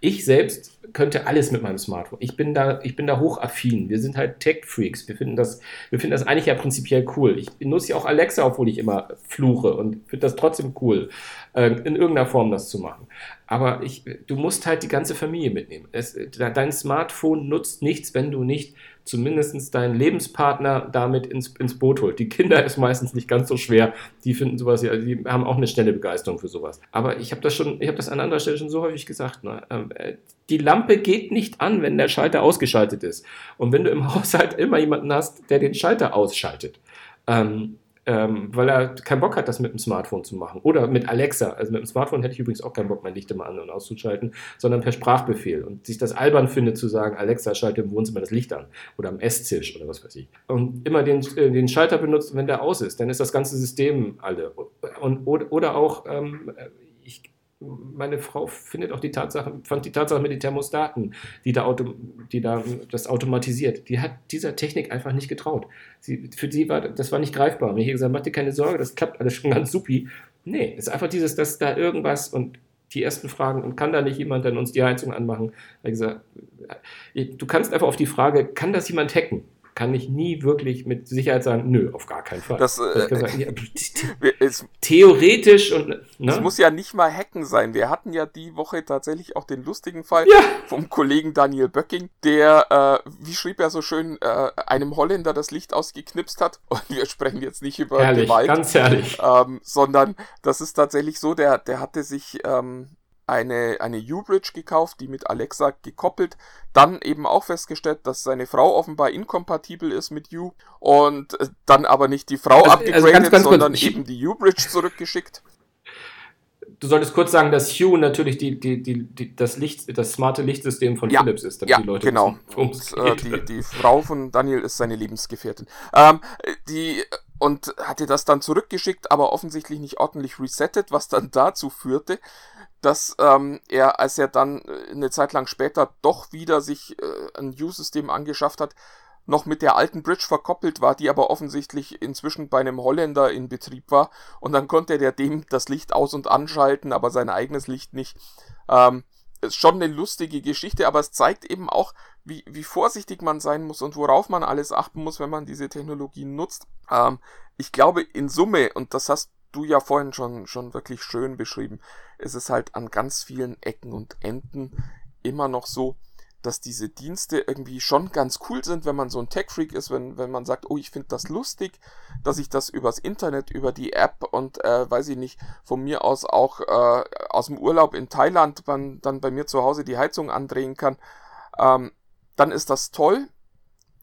Ich selbst könnte alles mit meinem Smartphone. Ich bin da, ich bin da hochaffin. Wir sind halt Tech-Freaks. Wir finden das, wir finden das eigentlich ja prinzipiell cool. Ich benutze ja auch Alexa, obwohl ich immer fluche und finde das trotzdem cool, äh, in irgendeiner Form das zu machen. Aber ich, du musst halt die ganze Familie mitnehmen. Es, dein Smartphone nutzt nichts, wenn du nicht zumindest deinen Lebenspartner damit ins, ins Boot holt. Die Kinder ist meistens nicht ganz so schwer. Die finden sowas, ja, die haben auch eine schnelle Begeisterung für sowas. Aber ich habe das schon, ich habe das an anderer Stelle schon so häufig gesagt. Ne? Ähm, äh, die Lampe geht nicht an, wenn der Schalter ausgeschaltet ist. Und wenn du im Haushalt immer jemanden hast, der den Schalter ausschaltet, ähm, ähm, weil er keinen Bock hat, das mit dem Smartphone zu machen. Oder mit Alexa. Also mit dem Smartphone hätte ich übrigens auch keinen Bock, mein Licht immer an- und auszuschalten, sondern per Sprachbefehl. Und sich das albern findet, zu sagen, Alexa, schalte im Wohnzimmer das Licht an. Oder am Esstisch oder was weiß ich. Und immer den, äh, den Schalter benutzt, wenn der aus ist. Dann ist das ganze System alle. Und, oder, oder auch, ähm, meine Frau findet auch die Tatsache, fand die Tatsache mit den Thermostaten, die da, Auto, die da das automatisiert, die hat dieser Technik einfach nicht getraut. Sie, für sie war das war nicht greifbar. Ich habe gesagt, mach dir keine Sorge, das klappt alles schon ganz supi. Nee, es ist einfach dieses, dass da irgendwas und die ersten Fragen, und kann da nicht jemand dann uns die Heizung anmachen? Ich gesagt, du kannst einfach auf die Frage, kann das jemand hacken? Kann ich nie wirklich mit Sicherheit sagen, nö, auf gar keinen Fall. Das, äh, sagen, ja, es, theoretisch und ne? es muss ja nicht mal hacken sein. Wir hatten ja die Woche tatsächlich auch den lustigen Fall ja. vom Kollegen Daniel Böcking, der, äh, wie schrieb er so schön, äh, einem Holländer das Licht ausgeknipst hat. Und wir sprechen jetzt nicht über herrlich, Gewalt, ganz herrlich, ähm, sondern das ist tatsächlich so, der, der hatte sich ähm, eine, eine U-Bridge gekauft, die mit Alexa gekoppelt. Dann eben auch festgestellt, dass seine Frau offenbar inkompatibel ist mit U und äh, dann aber nicht die Frau also, abgegradet, also ganz, ganz sondern kurz. eben die U-Bridge zurückgeschickt. Du solltest kurz sagen, dass Hue natürlich die, die, die, die, das Licht, das smarte Lichtsystem von ja, Philips ist, damit ja, die Leute genau. wissen, und, äh, die, die Frau von Daniel ist seine Lebensgefährtin. Ähm, die und hatte das dann zurückgeschickt, aber offensichtlich nicht ordentlich resettet, was dann dazu führte, dass ähm, er, als er dann äh, eine Zeit lang später doch wieder sich äh, ein U-System angeschafft hat, noch mit der alten Bridge verkoppelt war, die aber offensichtlich inzwischen bei einem Holländer in Betrieb war. Und dann konnte der dem das Licht aus- und anschalten, aber sein eigenes Licht nicht. Ähm, ist schon eine lustige Geschichte, aber es zeigt eben auch, wie, wie vorsichtig man sein muss und worauf man alles achten muss, wenn man diese Technologien nutzt. Ähm, ich glaube, in Summe, und das hast du ja vorhin schon, schon wirklich schön beschrieben, ist es halt an ganz vielen Ecken und Enden immer noch so, dass diese Dienste irgendwie schon ganz cool sind, wenn man so ein Tech-Freak ist, wenn, wenn man sagt, oh, ich finde das lustig, dass ich das übers Internet, über die App und äh, weiß ich nicht, von mir aus auch äh, aus dem Urlaub in Thailand man dann bei mir zu Hause die Heizung andrehen kann, ähm, dann ist das toll.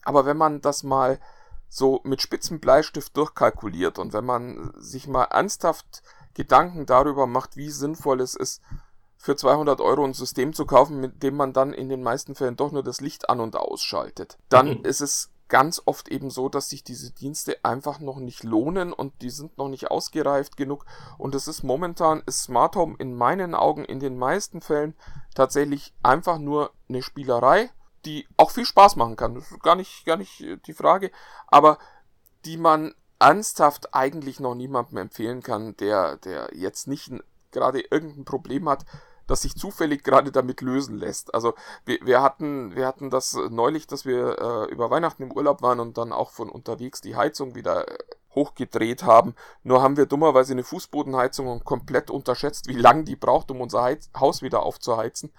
Aber wenn man das mal so mit spitzem Bleistift durchkalkuliert und wenn man sich mal ernsthaft Gedanken darüber macht, wie sinnvoll es ist, für 200 Euro ein System zu kaufen, mit dem man dann in den meisten Fällen doch nur das Licht an und ausschaltet. Dann mhm. ist es ganz oft eben so, dass sich diese Dienste einfach noch nicht lohnen und die sind noch nicht ausgereift genug. Und es ist momentan, ist Smart Home in meinen Augen in den meisten Fällen tatsächlich einfach nur eine Spielerei, die auch viel Spaß machen kann. Das ist gar nicht, gar nicht die Frage, aber die man ernsthaft eigentlich noch niemandem empfehlen kann, der, der jetzt nicht gerade irgendein Problem hat, das sich zufällig gerade damit lösen lässt. Also wir, wir hatten wir hatten das neulich, dass wir äh, über Weihnachten im Urlaub waren und dann auch von unterwegs die Heizung wieder äh, hochgedreht haben. Nur haben wir dummerweise eine Fußbodenheizung und komplett unterschätzt, wie lange die braucht, um unser Heiz Haus wieder aufzuheizen,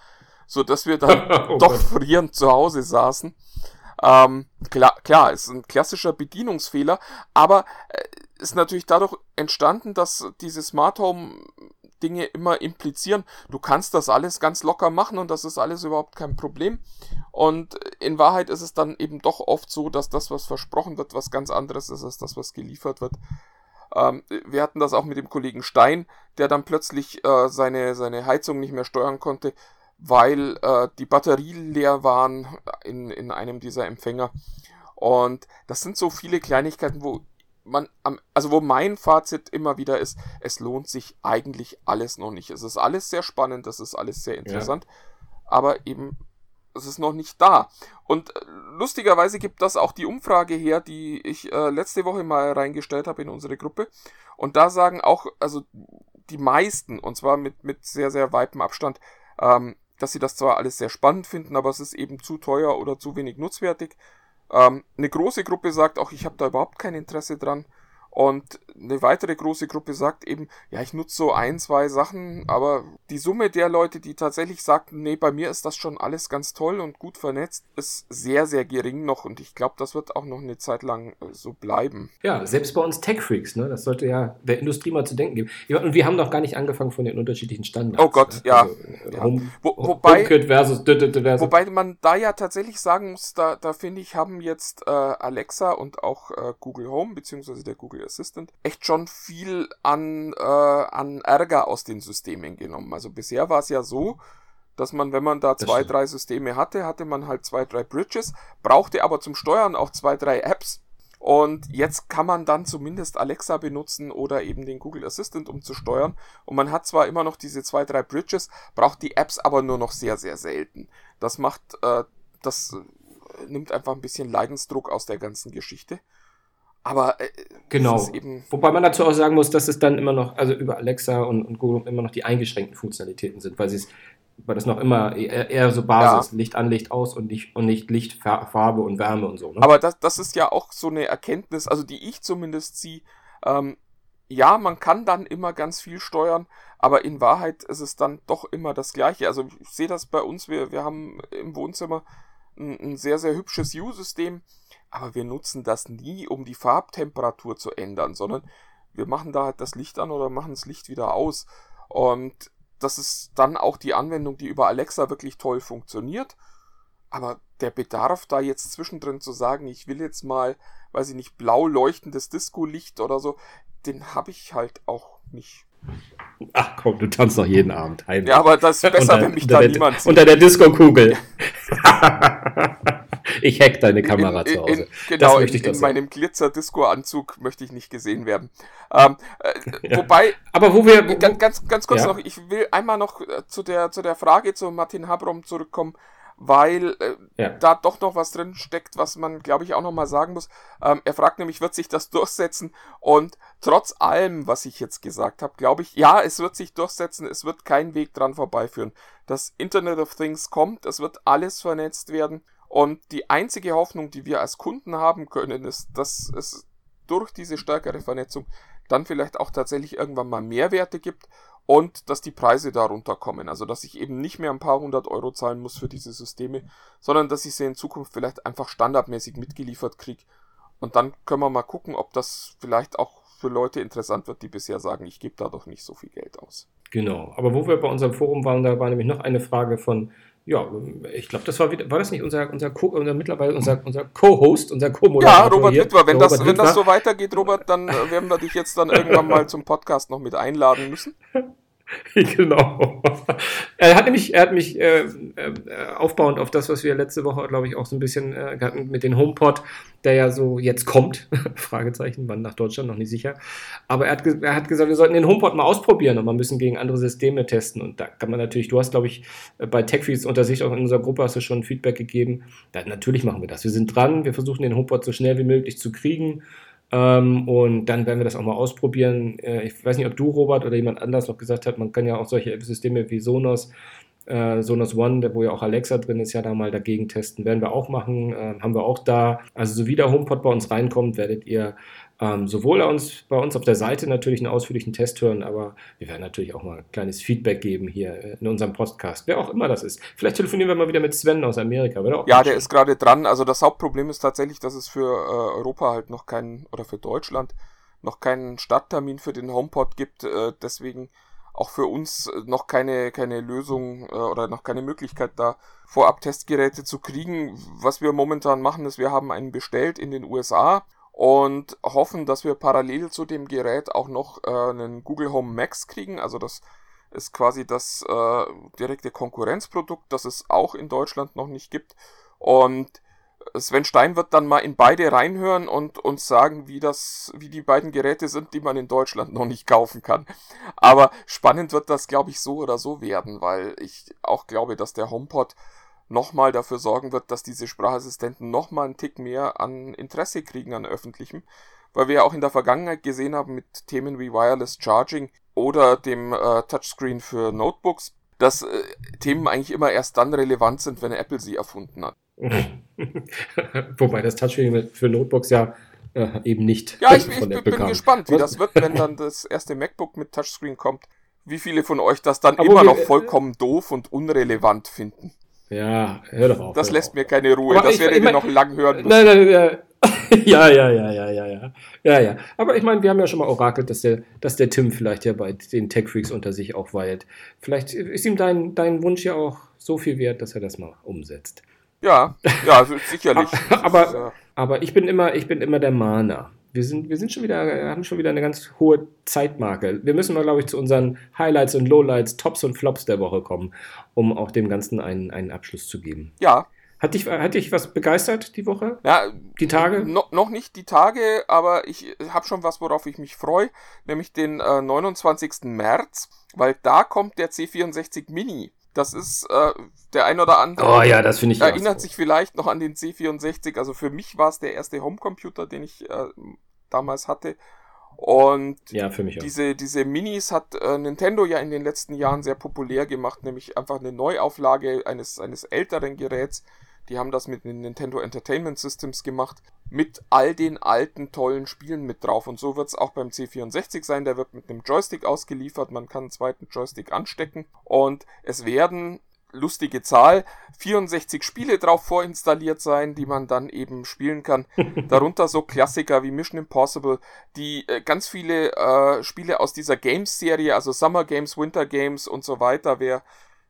so dass wir dann oh doch frierend zu Hause saßen. Ähm, klar, klar, ist ein klassischer Bedienungsfehler, aber äh, ist natürlich dadurch entstanden, dass diese Smart Home Dinge immer implizieren, du kannst das alles ganz locker machen und das ist alles überhaupt kein Problem. Und in Wahrheit ist es dann eben doch oft so, dass das, was versprochen wird, was ganz anderes ist als das, was geliefert wird. Ähm, wir hatten das auch mit dem Kollegen Stein, der dann plötzlich äh, seine, seine Heizung nicht mehr steuern konnte, weil äh, die Batterien leer waren in, in einem dieser Empfänger. Und das sind so viele Kleinigkeiten, wo man, also wo mein Fazit immer wieder ist, es lohnt sich eigentlich alles noch nicht. Es ist alles sehr spannend, es ist alles sehr interessant, ja. aber eben es ist noch nicht da. Und äh, lustigerweise gibt das auch die Umfrage her, die ich äh, letzte Woche mal reingestellt habe in unsere Gruppe. Und da sagen auch, also die meisten, und zwar mit, mit sehr, sehr weitem Abstand, ähm, dass sie das zwar alles sehr spannend finden, aber es ist eben zu teuer oder zu wenig nutzwertig. Ähm, eine große Gruppe sagt auch, ich habe da überhaupt kein Interesse dran. Und eine weitere große Gruppe sagt eben, ja, ich nutze so ein, zwei Sachen, aber die Summe der Leute, die tatsächlich sagten, nee, bei mir ist das schon alles ganz toll und gut vernetzt, ist sehr, sehr gering noch und ich glaube, das wird auch noch eine Zeit lang äh, so bleiben. Ja, selbst bei uns Tech-Freaks, ne? das sollte ja der Industrie mal zu denken geben. Und wir haben noch gar nicht angefangen von den unterschiedlichen Standards. Oh Gott, ne? ja. Also, ja. Home, Wo, wobei, versus, versus, wobei man da ja tatsächlich sagen muss, da, da finde ich, haben jetzt äh, Alexa und auch äh, Google Home, beziehungsweise der Google Assistant echt schon viel an, äh, an Ärger aus den Systemen genommen. Also bisher war es ja so, dass man, wenn man da zwei, drei Systeme hatte, hatte man halt zwei, drei Bridges, brauchte aber zum Steuern auch zwei, drei Apps. Und jetzt kann man dann zumindest Alexa benutzen oder eben den Google Assistant, um zu steuern. Und man hat zwar immer noch diese zwei, drei Bridges, braucht die Apps aber nur noch sehr, sehr selten. Das macht, äh, das nimmt einfach ein bisschen Leidensdruck aus der ganzen Geschichte. Aber äh, genau. Wobei man dazu auch sagen muss, dass es dann immer noch, also über Alexa und, und Google immer noch die eingeschränkten Funktionalitäten sind, weil sie es weil das noch immer eher, eher so Basis, ja. Licht an, Licht aus und nicht, und nicht Licht, Farbe und Wärme und so. Ne? Aber das, das ist ja auch so eine Erkenntnis, also die ich zumindest ziehe. Ähm, ja, man kann dann immer ganz viel steuern, aber in Wahrheit ist es dann doch immer das Gleiche. Also ich sehe das bei uns, wir, wir haben im Wohnzimmer ein, ein sehr, sehr hübsches U-System aber wir nutzen das nie, um die Farbtemperatur zu ändern, sondern wir machen da halt das Licht an oder machen das Licht wieder aus. Und das ist dann auch die Anwendung, die über Alexa wirklich toll funktioniert. Aber der Bedarf, da jetzt zwischendrin zu sagen, ich will jetzt mal, weiß ich nicht, blau leuchtendes Disco-Licht oder so, den habe ich halt auch nicht. Ach komm, du tanzt doch jeden Abend heim. Ja, aber das ist besser, unter, wenn mich da niemand sieht. Unter der Disco-Kugel. Ich hack deine Kamera in, zu Hause. In, genau, das möchte ich in, in meinem Glitzer-Disco-Anzug möchte ich nicht gesehen werden. Ähm, äh, Ja. Wobei, Aber wo wir. Wo, ganz, ganz, ganz kurz Ja. noch, ich will einmal noch äh, zu der, zu der Frage zu Martin Habrom zurückkommen, weil äh, Ja. da doch noch was drin steckt, was man, glaube ich, auch noch mal sagen muss. Ähm, er fragt nämlich, wird sich das durchsetzen? Und trotz allem, was ich jetzt gesagt habe, glaube ich, ja, es wird sich durchsetzen, es wird kein Weg dran vorbeiführen. Das Internet of Things kommt, es wird alles vernetzt werden. Und die einzige Hoffnung, die wir als Kunden haben können, ist, dass es durch diese stärkere Vernetzung dann vielleicht auch tatsächlich irgendwann mal Mehrwerte gibt und dass die Preise darunter kommen. Also dass ich eben nicht mehr ein paar hundert Euro zahlen muss für diese Systeme, sondern dass ich sie in Zukunft vielleicht einfach standardmäßig mitgeliefert kriege. Und dann können wir mal gucken, ob das vielleicht auch für Leute interessant wird, die bisher sagen, ich gebe da doch nicht so viel Geld aus. Genau. Aber wo wir bei unserem Forum waren, da war nämlich noch eine Frage von, ja, ich glaube, das war wieder, war das nicht unser, unser, Co, unser mittlerweile unser, unser Co-Host, unser Ja, Co-Moderator Robert hier, Wittwer, wenn das, Robert wenn das Wittwer. so weitergeht, Robert, dann äh, werden wir dich jetzt dann irgendwann mal zum Podcast noch mit einladen müssen. genau. Er hat nämlich, er hat mich äh, äh, aufbauend auf das, was wir letzte Woche, glaube ich, auch so ein bisschen äh, hatten mit dem HomePod, der ja so jetzt kommt, Fragezeichen, wann nach Deutschland, noch nicht sicher. Aber er hat, er hat gesagt, wir sollten den HomePod mal ausprobieren und mal ein bisschen gegen andere Systeme testen. Und da kann man natürlich, du hast, glaube ich, äh, bei TechFeeds unter sich auch in unserer Gruppe hast du schon Feedback gegeben. Da, natürlich machen wir das. Wir sind dran, wir versuchen den HomePod so schnell wie möglich zu kriegen. Ähm, und dann werden wir das auch mal ausprobieren. Äh, ich weiß nicht, ob du, Robert, oder jemand anders noch gesagt hat, man kann ja auch solche Systeme wie Sonos, äh, Sonos One, wo ja auch Alexa drin ist, ja da mal dagegen testen. Werden wir auch machen, äh, haben wir auch da. Also so wie der HomePod bei uns reinkommt, werdet ihr ähm, sowohl bei uns, bei uns auf der Seite natürlich einen ausführlichen Test hören, aber wir werden natürlich auch mal ein kleines Feedback geben hier äh, in unserem Podcast, wer auch immer das ist. Vielleicht telefonieren wir mal wieder mit Sven aus Amerika. Ja, der ist gerade dran. Also das Hauptproblem ist tatsächlich, dass es für äh, Europa halt noch keinen, oder für Deutschland, noch keinen Starttermin für den HomePod gibt. Äh, deswegen auch für uns äh, noch keine, keine Lösung äh, oder noch keine Möglichkeit da vorab Testgeräte zu kriegen. Was wir momentan machen, ist, wir haben einen bestellt in den USA und hoffen, dass wir parallel zu dem Gerät auch noch äh, einen Google Home Max kriegen. Also das ist quasi das äh, direkte Konkurrenzprodukt, das es auch in Deutschland noch nicht gibt. Und Sven Stein wird dann mal in beide reinhören und uns sagen, wie das, wie die beiden Geräte sind, die man in Deutschland noch nicht kaufen kann. Aber spannend wird das, glaube ich, so oder so werden, weil ich auch glaube, dass der HomePod nochmal dafür sorgen wird, dass diese Sprachassistenten nochmal einen Tick mehr an Interesse kriegen an öffentlichem, weil wir ja auch in der Vergangenheit gesehen haben mit Themen wie Wireless Charging oder dem äh, Touchscreen für Notebooks, dass äh, Themen eigentlich immer erst dann relevant sind, wenn Apple sie erfunden hat. Wobei das Touchscreen für Notebooks ja äh, eben nicht Ja, ich, ich bin, Apple bin kam. gespannt, wie Was- das wird, wenn dann das erste MacBook mit Touchscreen kommt. Wie viele von euch das dann Aber immer wir- noch vollkommen doof und unrelevant finden. Ja, hör doch auf. Das lässt auf. mir keine Ruhe. Aber das ich- werdet ich mein- noch lang hören müssen. Nein, nein, nein. Ja, ja, ja, ja, ja, ja. Ja, ja. Aber ich meine, wir haben ja schon mal orakelt, dass der, dass der Tim vielleicht ja bei den Tech-Freaks unter sich auch weilt. Vielleicht ist ihm dein, dein Wunsch ja auch so viel wert, dass er das mal umsetzt. Ja, ja, sicherlich. Aber, äh, aber ich bin immer, ich bin immer der Mahner. Wir sind, wir sind schon wieder, haben schon wieder eine ganz hohe Zeitmarke. Wir müssen mal, glaube ich, zu unseren Highlights und Lowlights, Tops und Flops der Woche kommen, um auch dem Ganzen einen, einen Abschluss zu geben. ja, Hat dich, hat dich was begeistert die Woche? ja, Die Tage? No, noch nicht die Tage, aber ich habe schon was, worauf ich mich freue, nämlich den äh, 29. März, weil da kommt der C64 Mini. Das ist äh, der ein oder andere. Oh ja, das finde ich erinnert sich vielleicht noch an den C64. Also für mich war es der erste Homecomputer, den ich äh, damals hatte. Und Ja, für mich auch. diese, diese Minis hat äh, Nintendo ja in den letzten Jahren sehr populär gemacht, nämlich einfach eine Neuauflage eines, eines älteren Geräts. Die haben das mit den Nintendo Entertainment Systems gemacht, mit all den alten tollen Spielen mit drauf. Und so wird es auch beim C64 sein. Der wird mit einem Joystick ausgeliefert. Man kann einen zweiten Joystick anstecken. Und es werden lustige Zahl, 64 Spiele drauf vorinstalliert sein, die man dann eben spielen kann. Darunter so Klassiker wie Mission Impossible, die äh, ganz viele äh, Spiele aus dieser Games-Serie, also Summer Games, Winter Games und so weiter, wer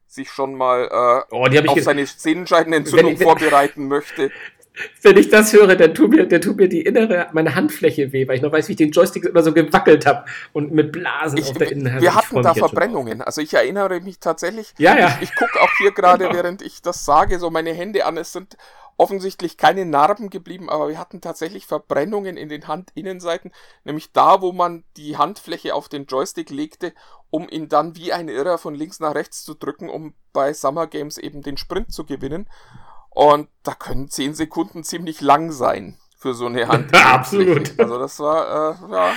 sich schon mal äh, Oh, ich auf ge- seine Sehenscheidenentzündung Wenn ich- vorbereiten möchte. Wenn ich das höre, dann tut mir, dann tut mir die innere, meine Handfläche weh, weil ich noch weiß, wie ich den Joystick immer so gewackelt habe und mit Blasen Ich, auf der Innenhand. wir Ich hatten da Verbrennungen. Also ich erinnere mich tatsächlich, Ja, ja. ich, ich gucke auch hier gerade, Genau. während ich das sage, so meine Hände an. Es sind offensichtlich keine Narben geblieben, aber wir hatten tatsächlich Verbrennungen in den Handinnenseiten, nämlich da, wo man die Handfläche auf den Joystick legte, um ihn dann wie ein Irrer von links nach rechts zu drücken, um bei Summer Games eben den Sprint zu gewinnen. Und da können 10 Sekunden ziemlich lang sein für so eine Hand. Absolut. Also das war, äh, ja.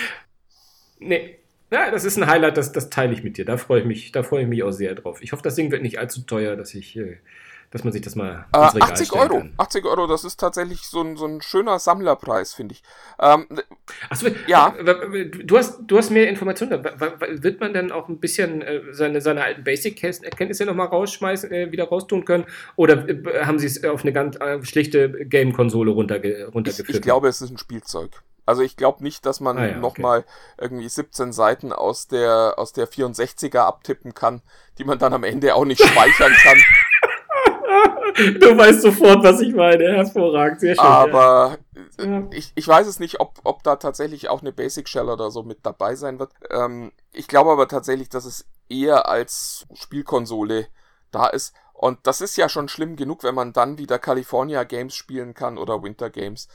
Nee. Ja, das ist ein Highlight, das, das teile ich mit dir. Da freue ich mich, da freue ich mich auch sehr drauf. Ich hoffe, das Ding wird nicht allzu teuer, dass ich, äh, dass man sich das mal äh, 80 Euro. Kann. 80 Euro, das ist tatsächlich so ein, so ein schöner Sammlerpreis, finde ich. Ähm, Achso, ja. Du hast, du hast mehr Informationen. Wird man dann auch ein bisschen äh, seine, seine alten Basic-Erkenntnisse nochmal rausschmeißen, äh, wieder raustun können? Oder äh, haben sie es auf eine ganz äh, schlichte Game-Konsole runterge runtergeführt? Ich, ich glaube, es ist ein Spielzeug. Also ich glaube nicht, dass man ah, ja, nochmal okay. irgendwie 17 Seiten aus der, aus der 64er abtippen kann, die man dann am Ende auch nicht speichern kann. du weißt sofort, was ich meine. Hervorragend, sehr schön. Aber ja. ich, ich weiß es nicht, ob, ob da tatsächlich auch eine Basic Shell oder so mit dabei sein wird. Ähm, ich glaube aber tatsächlich, dass es eher als Spielkonsole da ist. Und das ist ja schon schlimm genug, wenn man dann wieder California Games spielen kann oder Winter Games.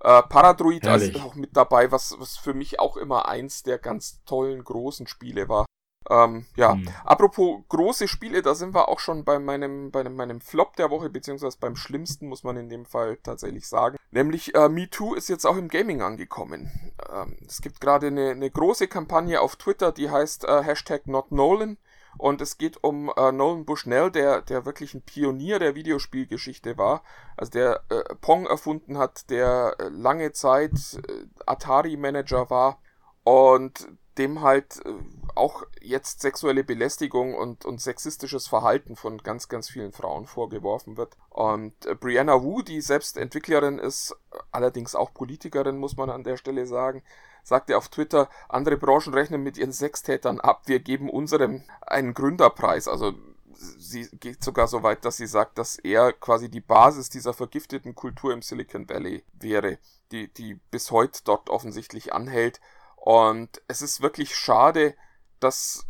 Äh, Paradroid ist auch mit dabei, was, was für mich auch immer eins der ganz tollen großen Spiele war. Ähm, ja, hm. apropos große Spiele, da sind wir auch schon bei meinem, bei meinem Flop der Woche, beziehungsweise beim schlimmsten, muss man in dem Fall tatsächlich sagen. Nämlich äh, MeToo ist jetzt auch im Gaming angekommen. Ähm, es gibt gerade eine, eine große Kampagne auf Twitter, die heißt äh, Hashtag NotNolan. Und es geht um äh, Nolan Bushnell, der, der wirklich ein Pionier der Videospielgeschichte war. Also der äh, Pong erfunden hat, der äh, lange Zeit äh, Atari-Manager war und dem halt äh, auch jetzt sexuelle Belästigung und, und sexistisches Verhalten von ganz, ganz vielen Frauen vorgeworfen wird. Und äh, Brianna Wu, die selbst Entwicklerin ist, allerdings auch Politikerin, muss man an der Stelle sagen, sagte auf Twitter, andere Branchen rechnen mit ihren Sextätern ab, wir geben unserem einen Gründerpreis. Also sie geht sogar so weit, dass sie sagt, dass er quasi die Basis dieser vergifteten Kultur im Silicon Valley wäre, die, die bis heute dort offensichtlich anhält. Und es ist wirklich schade, dass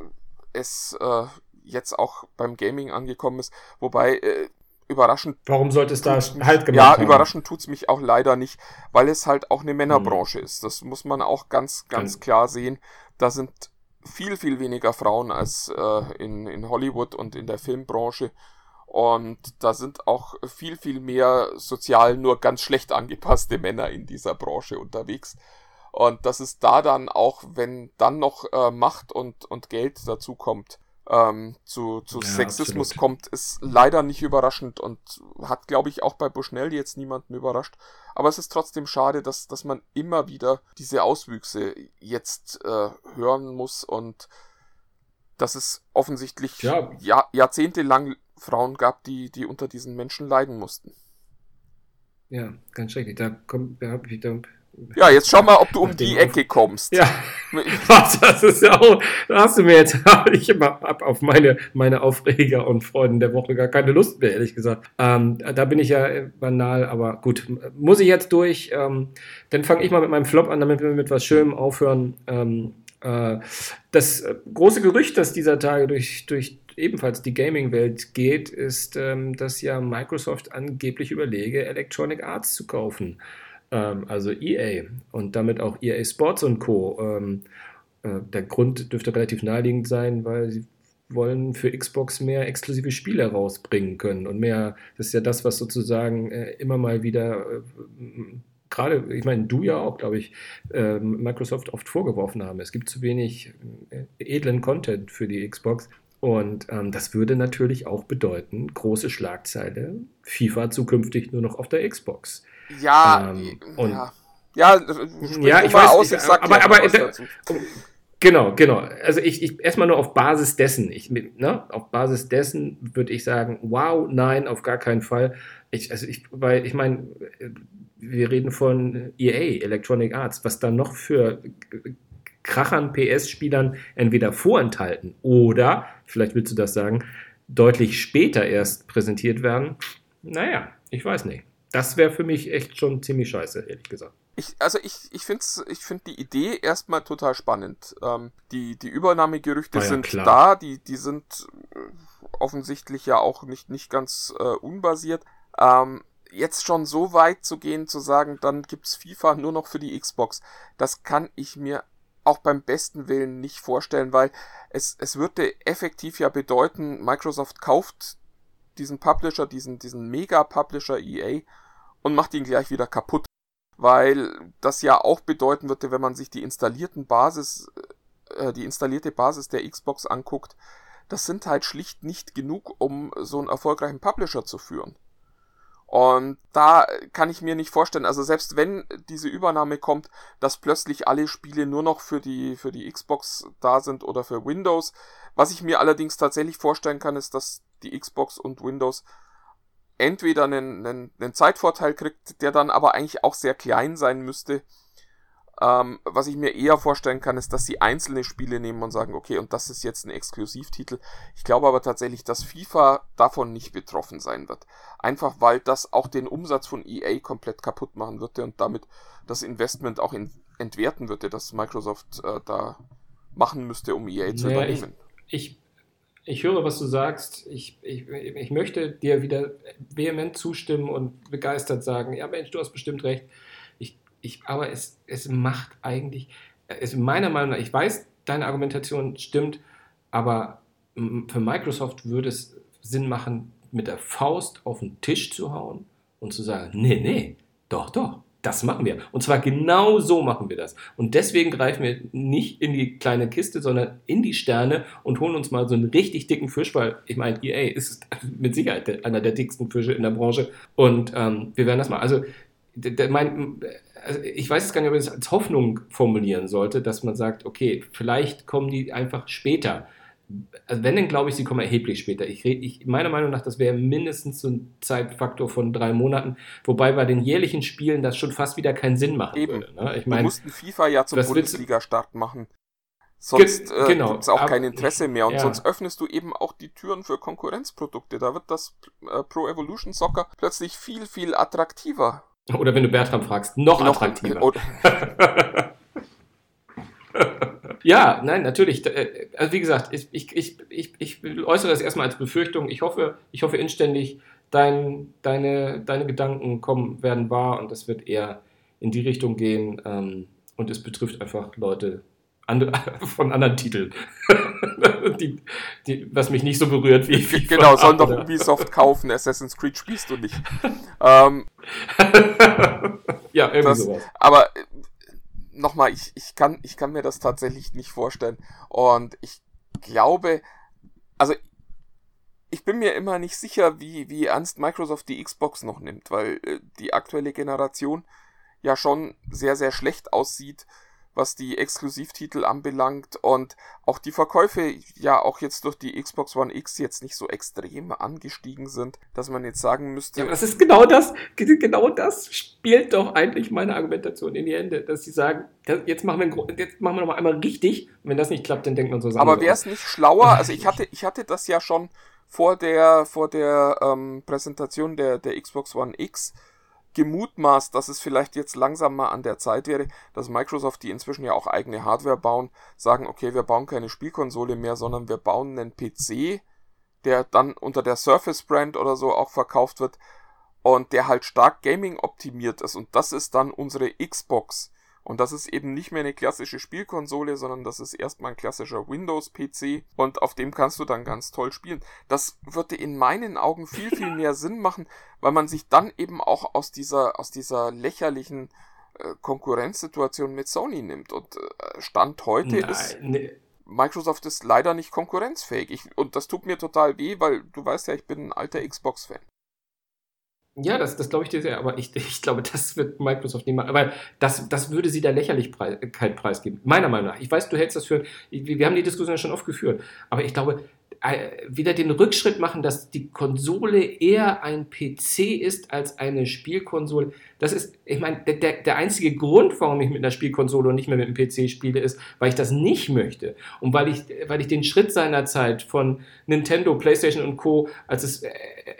es äh, jetzt auch beim Gaming angekommen ist. Wobei, äh, überraschend. Warum sollte es da halt gemacht Ja, haben? überraschend tut's mich auch leider nicht, weil es halt auch eine Männerbranche hm. ist. Das muss man auch ganz, ganz hm. klar sehen. Da sind viel, viel weniger Frauen als äh, in, in Hollywood und in der Filmbranche. Und da sind auch viel, viel mehr sozial nur ganz schlecht angepasste Männer in dieser Branche unterwegs. Und dass es da dann auch, wenn dann noch äh, Macht und, und Geld dazu kommt, ähm, zu, zu ja, Sexismus absolut. kommt, ist leider nicht überraschend und hat, glaube ich, auch bei Bushnell jetzt niemanden überrascht. Aber es ist trotzdem schade, dass, dass man immer wieder diese Auswüchse jetzt äh, hören muss und dass es offensichtlich ja. Jahr, jahrzehntelang Frauen gab, die, die unter diesen Menschen leiden mussten. Ja, ganz schrecklich. Da kommt, da habe ich, da ja, jetzt schau mal, ob du um die Ecke kommst. Ja, das ist ja auch, da hast du mir jetzt, ich hab auf meine, meine Aufreger und Freuden der Woche gar keine Lust mehr, ehrlich gesagt. Ähm, da bin ich ja banal, aber gut, muss ich jetzt durch. Ähm, dann fange ich mal mit meinem Flop an, damit wir mit was Schönem aufhören. Ähm, äh, das große Gerücht, das dieser Tage durch, durch ebenfalls die Gaming-Welt geht, ist, ähm, dass ja Microsoft angeblich überlege, Electronic Arts zu kaufen also EA und damit auch EA Sports und Co. Ähm, äh, der Grund dürfte relativ naheliegend sein, weil sie wollen für Xbox mehr exklusive Spiele rausbringen können und mehr, das ist ja das, was sozusagen äh, immer mal wieder äh, gerade, ich meine, du ja auch, glaube ich, äh, Microsoft oft vorgeworfen haben. Es gibt zu wenig edlen Content für die Xbox. Und ähm, das würde natürlich auch bedeuten, große Schlagzeile, FIFA zukünftig nur noch auf der Xbox. Ja, ähm, und ja. Ja, ja ich weiß, aus, ich, ich aber, aber, aber genau, genau. Also ich, ich erstmal nur auf Basis dessen, ich, ne, auf Basis dessen würde ich sagen, wow, nein, auf gar keinen Fall. Ich, also ich, weil ich meine, wir reden von EA, Electronic Arts, was da noch für Krachern PS-Spielern entweder vorenthalten oder, vielleicht willst du das sagen, deutlich später erst präsentiert werden. Naja, ich weiß nicht das wäre für mich echt schon ziemlich scheiße, ehrlich gesagt. Ich, also ich, ich finde ich find die Idee erstmal total spannend. Ähm, die, die Übernahmegerüchte ja, sind klar. da, die, die sind äh, offensichtlich ja auch nicht, nicht ganz äh, unbasiert. Ähm, jetzt schon so weit zu gehen, zu sagen, dann gibt's FIFA nur noch für die Xbox, das kann ich mir auch beim besten Willen nicht vorstellen, weil es, es würde effektiv ja bedeuten, Microsoft kauft diesen Publisher, diesen, diesen Mega-Publisher EA und macht ihn gleich wieder kaputt. Weil das ja auch bedeuten würde, wenn man sich die installierten Basis, äh, die installierte Basis der Xbox anguckt, das sind halt schlicht nicht genug, um so einen erfolgreichen Publisher zu führen. Und da kann ich mir nicht vorstellen, also selbst wenn diese Übernahme kommt, dass plötzlich alle Spiele nur noch für die, für die Xbox da sind oder für Windows. Was ich mir allerdings tatsächlich vorstellen kann, ist, dass die Xbox und Windows entweder einen, einen, einen Zeitvorteil kriegt, der dann aber eigentlich auch sehr klein sein müsste, ähm, was ich mir eher vorstellen kann, ist, dass sie einzelne Spiele nehmen und sagen, okay, und das ist jetzt ein Exklusivtitel. Ich glaube aber tatsächlich, dass FIFA davon nicht betroffen sein wird. Einfach weil das auch den Umsatz von EA komplett kaputt machen würde und damit das Investment auch in, entwerten würde, das Microsoft äh, da machen müsste, um EA zu naja, übernehmen. Ich, ich, ich höre, was du sagst. Ich, ich, ich möchte dir wieder vehement zustimmen und begeistert sagen, ja Mensch, du hast bestimmt recht ich, aber es, es macht eigentlich, es meiner Meinung nach, ich weiß, deine Argumentation stimmt, aber für Microsoft würde es Sinn machen, mit der Faust auf den Tisch zu hauen und zu sagen, nee, nee, doch, doch, das machen wir. Und zwar genau so machen wir das. Und deswegen greifen wir nicht in die kleine Kiste, sondern in die Sterne und holen uns mal so einen richtig dicken Fisch, weil ich meine, EA ist mit Sicherheit einer der dicksten Fische in der Branche. Und ähm, wir werden das mal. Also, mein, also ich weiß es gar nicht, ob ich es als Hoffnung formulieren sollte, dass man sagt, okay, vielleicht kommen die einfach später. Also wenn, dann glaube ich, sie kommen erheblich später. Ich, ich, meiner Meinung nach, das wäre mindestens so ein Zeitfaktor von drei Monaten, wobei bei den jährlichen Spielen das schon fast wieder keinen Sinn machen Eben. würde. Ne? Ich mein, Wir mussten FIFA ja zum Bundesliga-Start machen. Sonst äh, genau. gibt es auch Aber, kein Interesse mehr und ja. sonst öffnest du eben auch die Türen für Konkurrenzprodukte. Da wird das äh, Pro Evolution Soccer plötzlich viel, viel attraktiver. Oder wenn du Bertram fragst, noch, noch attraktiver. ja, nein, natürlich. Äh, also wie gesagt, ich, ich, ich, ich, äußere das erstmal als Befürchtung. Ich hoffe, ich hoffe inständig, dein, deine, deine Gedanken kommen, werden wahr und das wird eher in die Richtung gehen. Ähm, und es betrifft einfach Leute, andere, von anderen Titeln. die, die, was mich nicht so berührt wie FIFA. Genau, sollen doch Ubisoft kaufen, Assassin's Creed spielst du nicht. ähm, ja, irgendwie das, sowas. Aber äh, nochmal, ich, ich, kann, ich kann mir das tatsächlich nicht vorstellen. Und ich glaube, also ich bin mir immer nicht sicher, wie, wie ernst Microsoft die Xbox noch nimmt, weil äh, die aktuelle Generation ja schon sehr, sehr schlecht aussieht was die Exklusivtitel anbelangt und auch die Verkäufe ja auch jetzt durch die Xbox One X jetzt nicht so extrem angestiegen sind, dass man jetzt sagen müsste. Ja, das ist genau das, genau das spielt doch eigentlich meine Argumentation in die Hände, dass sie sagen, jetzt machen wir, jetzt machen wir noch mal einmal richtig, und wenn das nicht klappt, dann denkt man so Aber wäre es nicht schlauer, also ich hatte, ich hatte das ja schon vor der, vor der ähm, Präsentation der, der Xbox One X gemutmaßt, dass es vielleicht jetzt langsam mal an der Zeit wäre, dass Microsoft, die inzwischen ja auch eigene Hardware bauen, sagen, okay, wir bauen keine Spielkonsole mehr, sondern wir bauen einen PC, der dann unter der Surface Brand oder so auch verkauft wird und der halt stark Gaming optimiert ist und das ist dann unsere Xbox. Und das ist eben nicht mehr eine klassische Spielkonsole, sondern das ist erstmal ein klassischer Windows-PC und auf dem kannst du dann ganz toll spielen. Das würde in meinen Augen viel, viel mehr Sinn machen, weil man sich dann eben auch aus dieser, aus dieser lächerlichen äh, Konkurrenzsituation mit Sony nimmt. Und äh, Stand heute Nein, ist. Nee. Microsoft ist leider nicht konkurrenzfähig. Ich, und das tut mir total weh, weil du weißt ja, ich bin ein alter Xbox-Fan. Ja, das, das glaube ich dir sehr, aber ich, ich glaube, das wird Microsoft machen. Aber das, das würde sie der Lächerlichkeit preisgeben. Meiner Meinung nach. Ich weiß, du hältst das für. Wir haben die Diskussion ja schon oft geführt. Aber ich glaube, wieder den Rückschritt machen, dass die Konsole eher ein PC ist als eine Spielkonsole. Das ist, ich meine, der, der einzige Grund, warum ich mit einer Spielkonsole und nicht mehr mit einem PC spiele, ist, weil ich das nicht möchte. Und weil ich, weil ich den Schritt seinerzeit von Nintendo, PlayStation und Co., als es äh,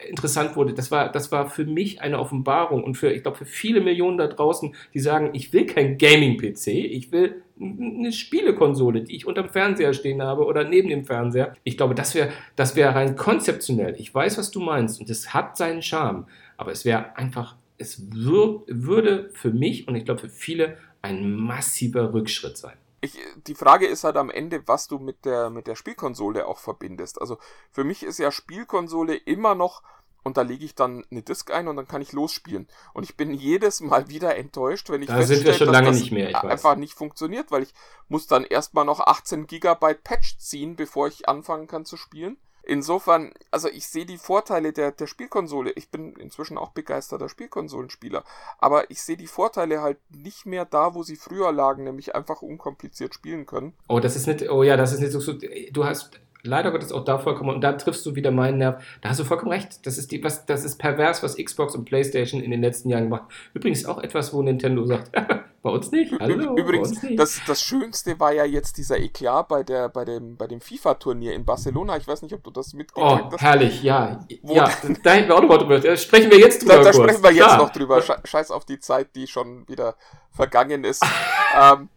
interessant wurde, das war, das war für mich eine Offenbarung und für, ich glaube, für viele Millionen da draußen, die sagen, ich will kein Gaming-PC, ich will eine Spielekonsole, die ich unterm Fernseher stehen habe oder neben dem Fernseher. Ich glaube, das wäre das wär rein konzeptionell. Ich weiß, was du meinst und es hat seinen Charme, aber es wäre einfach, es wür würde für mich und ich glaube für viele ein massiver Rückschritt sein. Ich, die Frage ist halt am Ende, was du mit der, mit der Spielkonsole auch verbindest. Also für mich ist ja Spielkonsole immer noch und da lege ich dann eine Disk ein und dann kann ich losspielen. Und ich bin jedes Mal wieder enttäuscht, wenn ich da sind wir schon lange nicht mehr, ich einfach weiß. nicht funktioniert, weil ich muss dann erstmal noch 18 Gigabyte Patch ziehen, bevor ich anfangen kann zu spielen. Insofern, also ich sehe die Vorteile der, der Spielkonsole. Ich bin inzwischen auch begeisterter Spielkonsolenspieler. Aber ich sehe die Vorteile halt nicht mehr da, wo sie früher lagen, nämlich einfach unkompliziert spielen können. Oh, das ist nicht, oh ja, das ist nicht so, du hast leider Gottes auch da vollkommen, und da triffst du wieder meinen Nerv, da hast du vollkommen recht, das ist, die, was, das ist pervers, was Xbox und Playstation in den letzten Jahren gemacht Übrigens auch etwas, wo Nintendo sagt, bei uns nicht, hallo, Übrigens, nicht. Das, das Schönste war ja jetzt dieser Eklat bei, der, bei dem, bei dem FIFA-Turnier in Barcelona, ich weiß nicht, ob du das mitgekriegt oh, hast. herrlich, ja, ja, da hätten wir auch noch drüber, da sprechen wir jetzt drüber Da, da sprechen wir jetzt Klar. noch drüber, scheiß auf die Zeit, die schon wieder vergangen ist. ähm,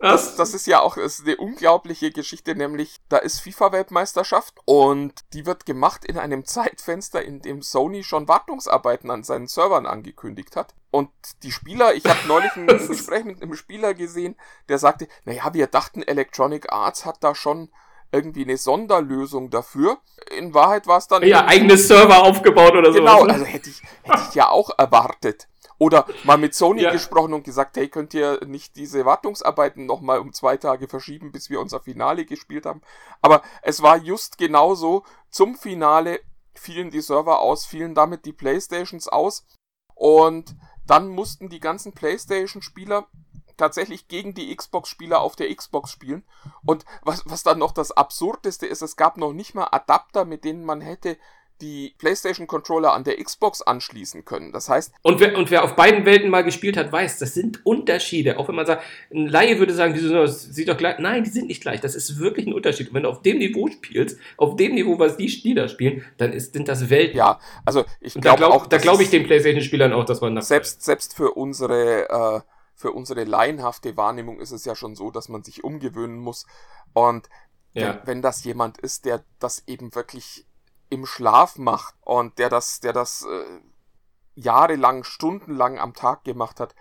das, das ist ja auch ist eine unglaubliche Geschichte, nämlich da ist FIFA-Weltmeisterschaft und die wird gemacht in einem Zeitfenster, in dem Sony schon Wartungsarbeiten an seinen Servern angekündigt hat. Und die Spieler, ich habe neulich ein Gespräch mit einem Spieler gesehen, der sagte, naja, wir dachten, Electronic Arts hat da schon irgendwie eine Sonderlösung dafür. In Wahrheit war es dann. Ja, eigene Server aufgebaut oder so. Genau, also hätte ich, hätte ich ja auch erwartet. Oder mal mit Sony ja. gesprochen und gesagt, hey, könnt ihr nicht diese Wartungsarbeiten nochmal um zwei Tage verschieben, bis wir unser Finale gespielt haben. Aber es war just genauso. Zum Finale fielen die Server aus, fielen damit die Playstations aus. Und dann mussten die ganzen Playstation-Spieler tatsächlich gegen die Xbox-Spieler auf der Xbox spielen. Und was, was dann noch das Absurdeste ist, es gab noch nicht mal Adapter, mit denen man hätte die PlayStation Controller an der Xbox anschließen können. Das heißt. Und wer, und wer auf beiden Welten mal gespielt hat, weiß, das sind Unterschiede. Auch wenn man sagt, ein Laie würde sagen, die sieht doch gleich. Nein, die sind nicht gleich. Das ist wirklich ein Unterschied. Und wenn du auf dem Niveau spielst, auf dem Niveau, was die Spieler spielen, dann ist, sind das Welten. Ja, also ich glaube glaub, auch. Da glaube ich den PlayStation-Spielern auch, dass man das. Selbst, selbst für unsere, äh, für unsere laienhafte Wahrnehmung ist es ja schon so, dass man sich umgewöhnen muss. Und ja. wenn, wenn das jemand ist, der das eben wirklich im Schlaf macht und der das, der das äh, jahrelang, stundenlang am Tag gemacht hat,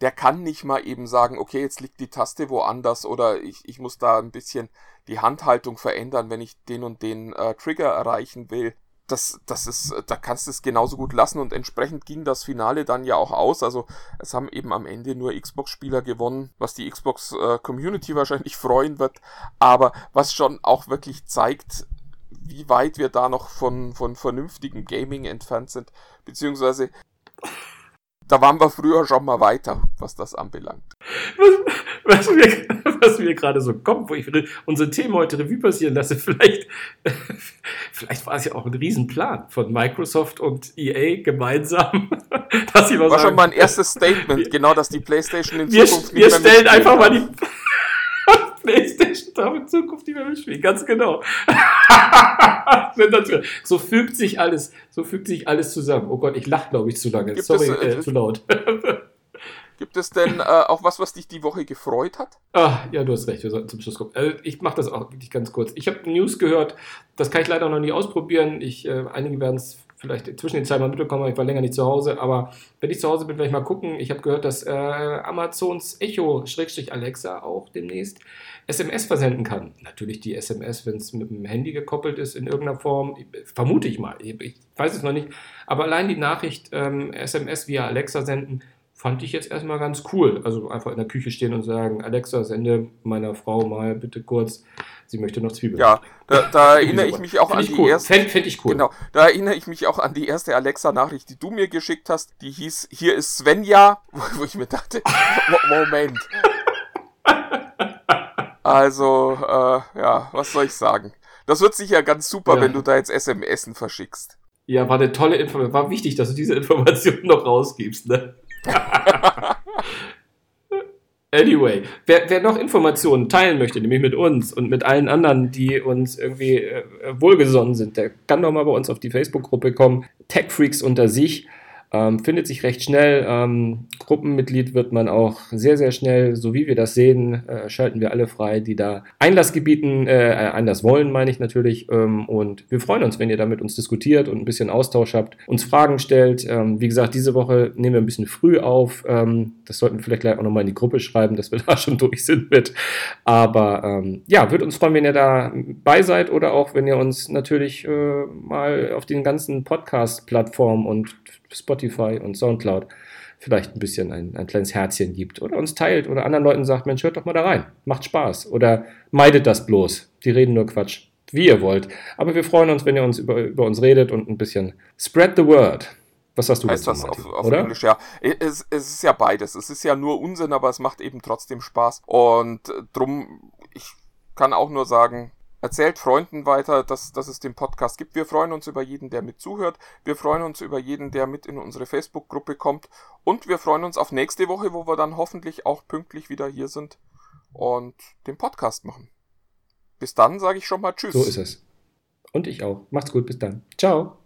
der kann nicht mal eben sagen, okay, jetzt liegt die Taste woanders oder ich, ich muss da ein bisschen die Handhaltung verändern, wenn ich den und den äh, Trigger erreichen will. Das, das ist, da kannst du es genauso gut lassen und entsprechend ging das Finale dann ja auch aus. Also es haben eben am Ende nur Xbox-Spieler gewonnen, was die Xbox-Community äh, wahrscheinlich freuen wird, aber was schon auch wirklich zeigt, wie weit wir da noch von, von vernünftigem Gaming entfernt sind, beziehungsweise da waren wir früher schon mal weiter, was das anbelangt. Was, was mir, was mir gerade so kommt, wo ich unsere Themen heute Revue passieren lasse, vielleicht, vielleicht war es ja auch ein Riesenplan von Microsoft und EA gemeinsam. Dass sie war sagen, schon mal ein erstes Statement, genau, dass die PlayStation in Zukunft wir, nicht wir stellen einfach mal die darf in Zukunft nicht mehr mitspielen, ganz genau. so fügt sich alles, so fügt sich alles zusammen. Oh Gott, ich lache, glaube ich, zu lange. Gibt Sorry, es, äh, äh, zu laut. Gibt es denn äh, auch was, was dich die Woche gefreut hat? Ah, ja, du hast recht, wir sollten zum Schluss kommen. Also ich mache das auch wirklich ganz kurz. Ich habe News gehört, das kann ich leider noch nie ausprobieren. Ich, äh, einige werden es vielleicht zwischen den Zeilen mal mitbekommen, ich war länger nicht zu Hause, aber wenn ich zu Hause bin, werde ich mal gucken. Ich habe gehört, dass äh, Amazons Echo-Alexa auch demnächst SMS versenden kann. Natürlich die SMS, wenn es mit dem Handy gekoppelt ist in irgendeiner Form, vermute ich mal, ich weiß es noch nicht, aber allein die Nachricht ähm, SMS via Alexa senden, fand ich jetzt erstmal ganz cool. Also einfach in der Küche stehen und sagen, Alexa, sende meiner Frau mal bitte kurz, sie möchte noch Zwiebeln. Ja, da, da erinnere ich mich auch find an die cool. erste. Fände find ich cool. Genau, da erinnere ich mich auch an die erste Alexa-Nachricht, die du mir geschickt hast. Die hieß, hier ist Svenja, wo ich mir dachte, Moment. Also, äh, ja, was soll ich sagen? Das wird sicher ganz super, ja. wenn du da jetzt SMS verschickst. Ja, war eine tolle Information. War wichtig, dass du diese Information noch rausgibst, ne? anyway, wer, wer, noch Informationen teilen möchte, nämlich mit uns und mit allen anderen, die uns irgendwie äh, wohlgesonnen sind, der kann doch mal bei uns auf die Facebook-Gruppe kommen. Tech Freaks unter sich. Ähm, findet sich recht schnell. Ähm, Gruppenmitglied wird man auch sehr, sehr schnell. So wie wir das sehen, äh, schalten wir alle frei, die da Einlass gebieten, äh, Einlass wollen, meine ich natürlich. Ähm, und wir freuen uns, wenn ihr da mit uns diskutiert und ein bisschen Austausch habt, uns Fragen stellt. Ähm, wie gesagt, diese Woche nehmen wir ein bisschen früh auf. Ähm, das sollten wir vielleicht gleich auch nochmal in die Gruppe schreiben, dass wir da schon durch sind mit. Aber ähm, ja, würde uns freuen, wenn ihr da bei seid oder auch, wenn ihr uns natürlich äh, mal auf den ganzen Podcast-Plattformen und Spotify und Soundcloud vielleicht ein bisschen ein, ein kleines Herzchen gibt oder uns teilt oder anderen Leuten sagt, Mensch, hört doch mal da rein, macht Spaß oder meidet das bloß, die reden nur Quatsch, wie ihr wollt. Aber wir freuen uns, wenn ihr uns über, über uns redet und ein bisschen spread the word. Was hast du heißt dazu, das Martin, auf, auf oder? Englisch, ja. Es, es ist ja beides. Es ist ja nur Unsinn, aber es macht eben trotzdem Spaß. Und äh, drum, ich kann auch nur sagen, erzählt Freunden weiter, dass, dass es den Podcast gibt. Wir freuen uns über jeden, der mit zuhört. Wir freuen uns über jeden, der mit in unsere Facebook-Gruppe kommt. Und wir freuen uns auf nächste Woche, wo wir dann hoffentlich auch pünktlich wieder hier sind und den Podcast machen. Bis dann sage ich schon mal Tschüss. So ist es. Und ich auch. Macht's gut, bis dann. Ciao.